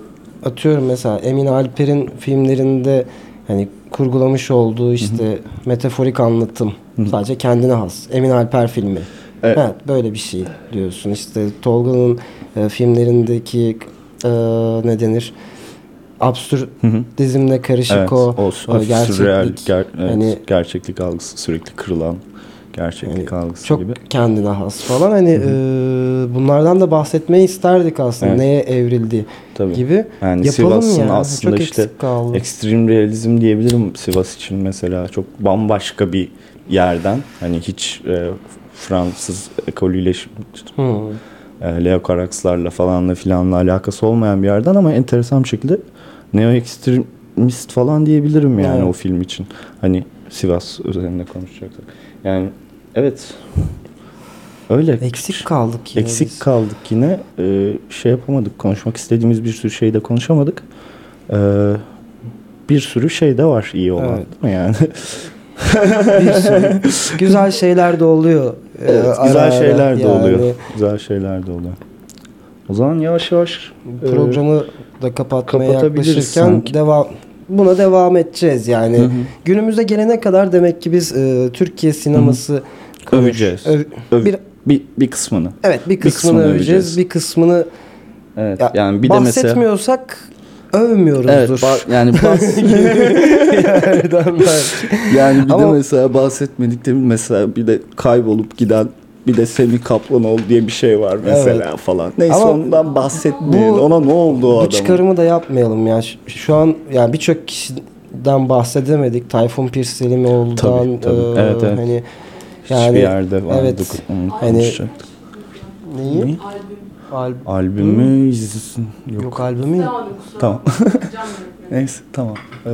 Speaker 5: atıyorum mesela Emin Alper'in filmlerinde hani kurgulamış olduğu işte metaforik anlatım sadece kendine has. Emin Alper filmi.
Speaker 4: Evet.
Speaker 5: Evet, böyle bir şey diyorsun. İşte Tolga'nın e, filmlerindeki e, ne denir? Absürdizmle karışık
Speaker 4: evet,
Speaker 5: o,
Speaker 4: o, sürreal,
Speaker 5: gerçeklik.
Speaker 4: ger- evet,
Speaker 5: hani
Speaker 4: gerçeklik algısı sürekli kırılan gerçeklik algısı
Speaker 5: çok
Speaker 4: gibi.
Speaker 5: kendine has falan. Hani e, bunlardan da bahsetmeyi isterdik aslında.
Speaker 4: Evet.
Speaker 5: Neye evrildi
Speaker 4: Tabii.
Speaker 5: gibi.
Speaker 4: Yani
Speaker 5: Yapalım
Speaker 4: Sivas'ın
Speaker 5: ya.
Speaker 4: aslında
Speaker 5: çok
Speaker 4: işte
Speaker 5: kaldı.
Speaker 4: ekstrem realizm diyebilirim Sivas için mesela çok bambaşka bir yerden hani hiç e, Fransız ekolüyle
Speaker 5: Hmm.
Speaker 4: e, Leo Carax'larla falanla filanla alakası olmayan bir yerden ama enteresan bir şekilde neo ekstremist falan diyebilirim yani
Speaker 5: Evet.
Speaker 4: o film için. Hani Sivas üzerinde konuşacaksak. Yani evet öyle.
Speaker 5: Eksik kaldık yine
Speaker 4: Eksik
Speaker 5: biz.
Speaker 4: kaldık yine. Ee, şey yapamadık. Konuşmak istediğimiz bir sürü şeyde konuşamadık. Ee, bir sürü şey de var iyi olan
Speaker 5: Evet.
Speaker 4: değil mi yani?
Speaker 5: bir sürü güzel şeyler de oluyor. Ee,
Speaker 4: Evet,
Speaker 5: ara
Speaker 4: güzel
Speaker 5: ara
Speaker 4: şeyler de
Speaker 5: yani.
Speaker 4: oluyor. Güzel şeyler de oluyor. O zaman yavaş yavaş e,
Speaker 5: Programı da kapatmaya yaklaşırken
Speaker 4: sanki.
Speaker 5: devam buna devam edeceğiz yani.
Speaker 4: Hı hı.
Speaker 5: Günümüze gelene kadar demek ki biz e, Türkiye sineması konuş-
Speaker 4: öveceğiz.
Speaker 5: öv-
Speaker 4: Öv-
Speaker 5: bir,
Speaker 4: bir, bir kısmını.
Speaker 5: evet bir kısmını, öveceğiz, bir kısmını
Speaker 4: Evet.
Speaker 5: ya,
Speaker 4: yani bir de mesela
Speaker 5: bahsetmiyorsak övmüyoruzdur.
Speaker 4: Evet, ba- yani
Speaker 5: belki.
Speaker 4: yani bir de
Speaker 5: Ama-
Speaker 4: mesela bahsetmediklerim mesela bir de kaybolup giden bir de Semih Kaplanoğlu diye bir şey var mesela
Speaker 5: Evet.
Speaker 4: falan. Neyse
Speaker 5: Ama
Speaker 4: ondan bahsetmeyin.
Speaker 5: bu-
Speaker 4: Ona ne oldu o
Speaker 5: Bu
Speaker 4: adamın?
Speaker 5: çıkarımı da yapmayalım ya. Şu, şu an yani birçok kişiden bahsedemedik. Tayfun Pirselimoğlu'dan
Speaker 4: Tabii, tabii.
Speaker 5: e,
Speaker 4: Evet, evet.
Speaker 5: hani
Speaker 4: Hiçbir yerde vardık.
Speaker 5: Evet.
Speaker 4: Onu
Speaker 5: Hani
Speaker 4: konuşacaktık.
Speaker 5: neyi? Al-
Speaker 4: Albümü izlesin. Yok.
Speaker 5: Yok albümü.
Speaker 4: Tamam. Neyse tamam. Ee,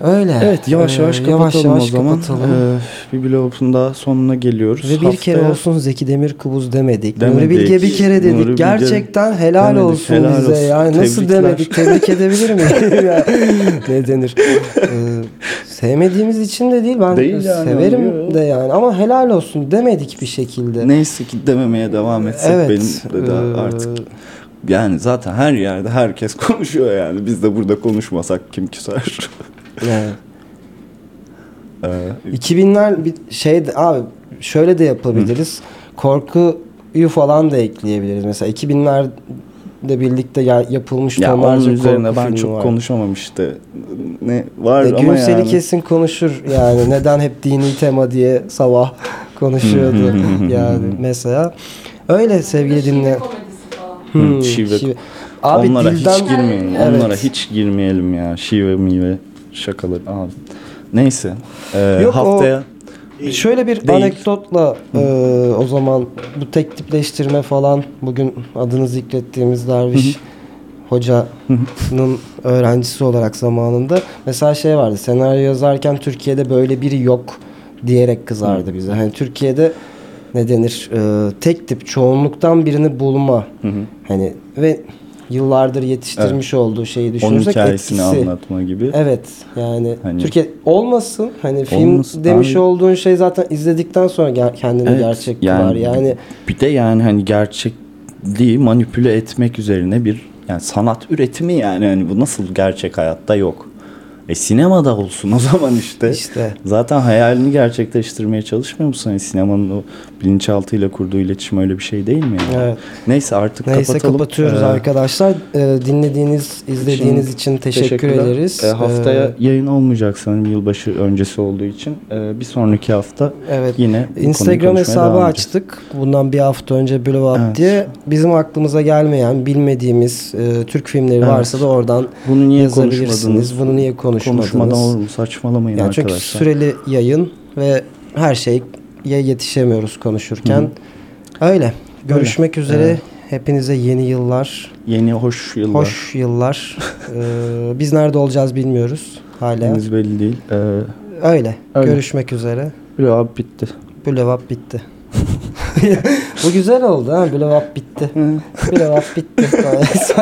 Speaker 5: Öyle.
Speaker 4: Evet yavaş
Speaker 5: Ee,
Speaker 4: yavaş kapatalım
Speaker 5: yavaş yavaş
Speaker 4: o zaman.
Speaker 5: kapatalım.
Speaker 4: Ee, bir bloğun daha sonuna geliyoruz.
Speaker 5: Ve bir
Speaker 4: Haftaya-
Speaker 5: kere olsun Zeki Demirkubuz demedik.
Speaker 4: Demedik.
Speaker 5: Nuri Bilge bir kere dedik.
Speaker 4: Nuri Bilge
Speaker 5: Gerçekten helal
Speaker 4: demedik.
Speaker 5: olsun
Speaker 4: Helal
Speaker 5: bize.
Speaker 4: olsun.
Speaker 5: Yani nasıl demedik? Tebrik edebilir miyim? Yani ne denir? Ee, sevmediğimiz için de değil. Ben
Speaker 4: Değil yani,
Speaker 5: severim
Speaker 4: yok.
Speaker 5: de yani. Ama helal olsun demedik bir şekilde.
Speaker 4: Neyse ki dememeye devam etsek
Speaker 5: Evet,
Speaker 4: benim de daha
Speaker 5: ee,
Speaker 4: artık yani zaten her yerde herkes konuşuyor yani. Biz de burada konuşmasak kim küser?
Speaker 5: Evet.
Speaker 4: Ee,
Speaker 5: 2000'ler bir şey abi şöyle de yapabiliriz. Korkuyu falan da ekleyebiliriz. Mesela 2000'lerde birlikte ya- yapılmış
Speaker 4: ya onun
Speaker 5: tonlarca
Speaker 4: üzerine
Speaker 5: korku
Speaker 4: ben çok
Speaker 5: var.
Speaker 4: konuşamam işte. Ne var
Speaker 5: E,
Speaker 4: ama yani.
Speaker 5: kesin konuşur yani neden hep dini tema diye sabah konuşuyordu yani mesela. Öyle sevgili dinle. Hmm,
Speaker 4: şive.
Speaker 5: şive. Abi
Speaker 4: Onlara
Speaker 5: dilden-
Speaker 4: hiç girmeyelim.
Speaker 5: Evet.
Speaker 4: Onlara hiç girmeyelim ya. Şive mive şakaları. Abi. Neyse. Ee,
Speaker 5: Yok, o-
Speaker 4: haftaya
Speaker 5: Şöyle bir
Speaker 4: Değil.
Speaker 5: anekdotla e, o zaman bu tek tipleştirme falan bugün adını zikrettiğimiz Derviş hocanın öğrencisi olarak zamanında mesela şey vardı senaryo yazarken Türkiye'de böyle biri yok diyerek kızardı bize. Hani Türkiye'de ne denir e, tek tip çoğunluktan birini bulma. Hani ve yıllardır yetiştirmiş olduğu şeyi
Speaker 4: onun
Speaker 5: düşünürsek
Speaker 4: hikayesini
Speaker 5: etkisi.
Speaker 4: anlatma gibi.
Speaker 5: Evet yani
Speaker 4: Hani-
Speaker 5: Türkiye olmasın hani film
Speaker 4: Olmasın,
Speaker 5: demiş
Speaker 4: abi.
Speaker 5: olduğun şey zaten izledikten sonra ger- kendini
Speaker 4: Evet,
Speaker 5: gerçek kılar yani
Speaker 4: bir de yani hani gerçekliği manipüle etmek üzerine bir yani sanat üretimi yani hani bu nasıl gerçek hayatta yok. E sinemada olsun o zaman işte.
Speaker 5: İşte.
Speaker 4: Zaten hayalini gerçekleştirmeye çalışmıyor musun? Yani sinemanın o bilinçaltıyla kurduğu iletişim öyle bir şey değil mi? Yani?
Speaker 5: Evet.
Speaker 4: Neyse artık
Speaker 5: Neyse
Speaker 4: kapatalım.
Speaker 5: kapatıyoruz
Speaker 4: Ee,
Speaker 5: arkadaşlar. Ee, dinlediğiniz, izlediğiniz için teşekkür
Speaker 4: teşekkürler.
Speaker 5: ederiz.
Speaker 4: Ee, haftaya
Speaker 5: Ee,
Speaker 4: yayın olmayacak sanırım yılbaşı öncesi olduğu için. Ee, bir sonraki hafta
Speaker 5: Evet.
Speaker 4: yine
Speaker 5: Instagram hesabı açtık. Bundan bir hafta önce Blow Up
Speaker 4: Evet.
Speaker 5: diye. Bizim aklımıza gelmeyen, bilmediğimiz e, Türk filmleri
Speaker 4: Evet.
Speaker 5: varsa da oradan
Speaker 4: Bunu niye
Speaker 5: yazabilirsiniz. Bunu niye konuşmadınız?
Speaker 4: Konuşmadan olur mu? Saçmalamayın
Speaker 5: Yani çünkü
Speaker 4: arkadaşlar.
Speaker 5: süreli yayın ve her şeye yetişemiyoruz konuşurken. Öyle. Görüşmek
Speaker 4: Öyle.
Speaker 5: üzere.
Speaker 4: Evet.
Speaker 5: Hepinize yeni yıllar.
Speaker 4: Yeni hoş yıllar.
Speaker 5: Hoş yıllar. Ee, biz nerede olacağız bilmiyoruz hala.
Speaker 4: Henüz belli değil. Ee,
Speaker 5: Öyle.
Speaker 4: Öyle.
Speaker 5: Görüşmek üzere.
Speaker 4: Blow up bitti.
Speaker 5: Blow up bitti. Bu güzel oldu ha. Blow up bitti. Blow up bitti.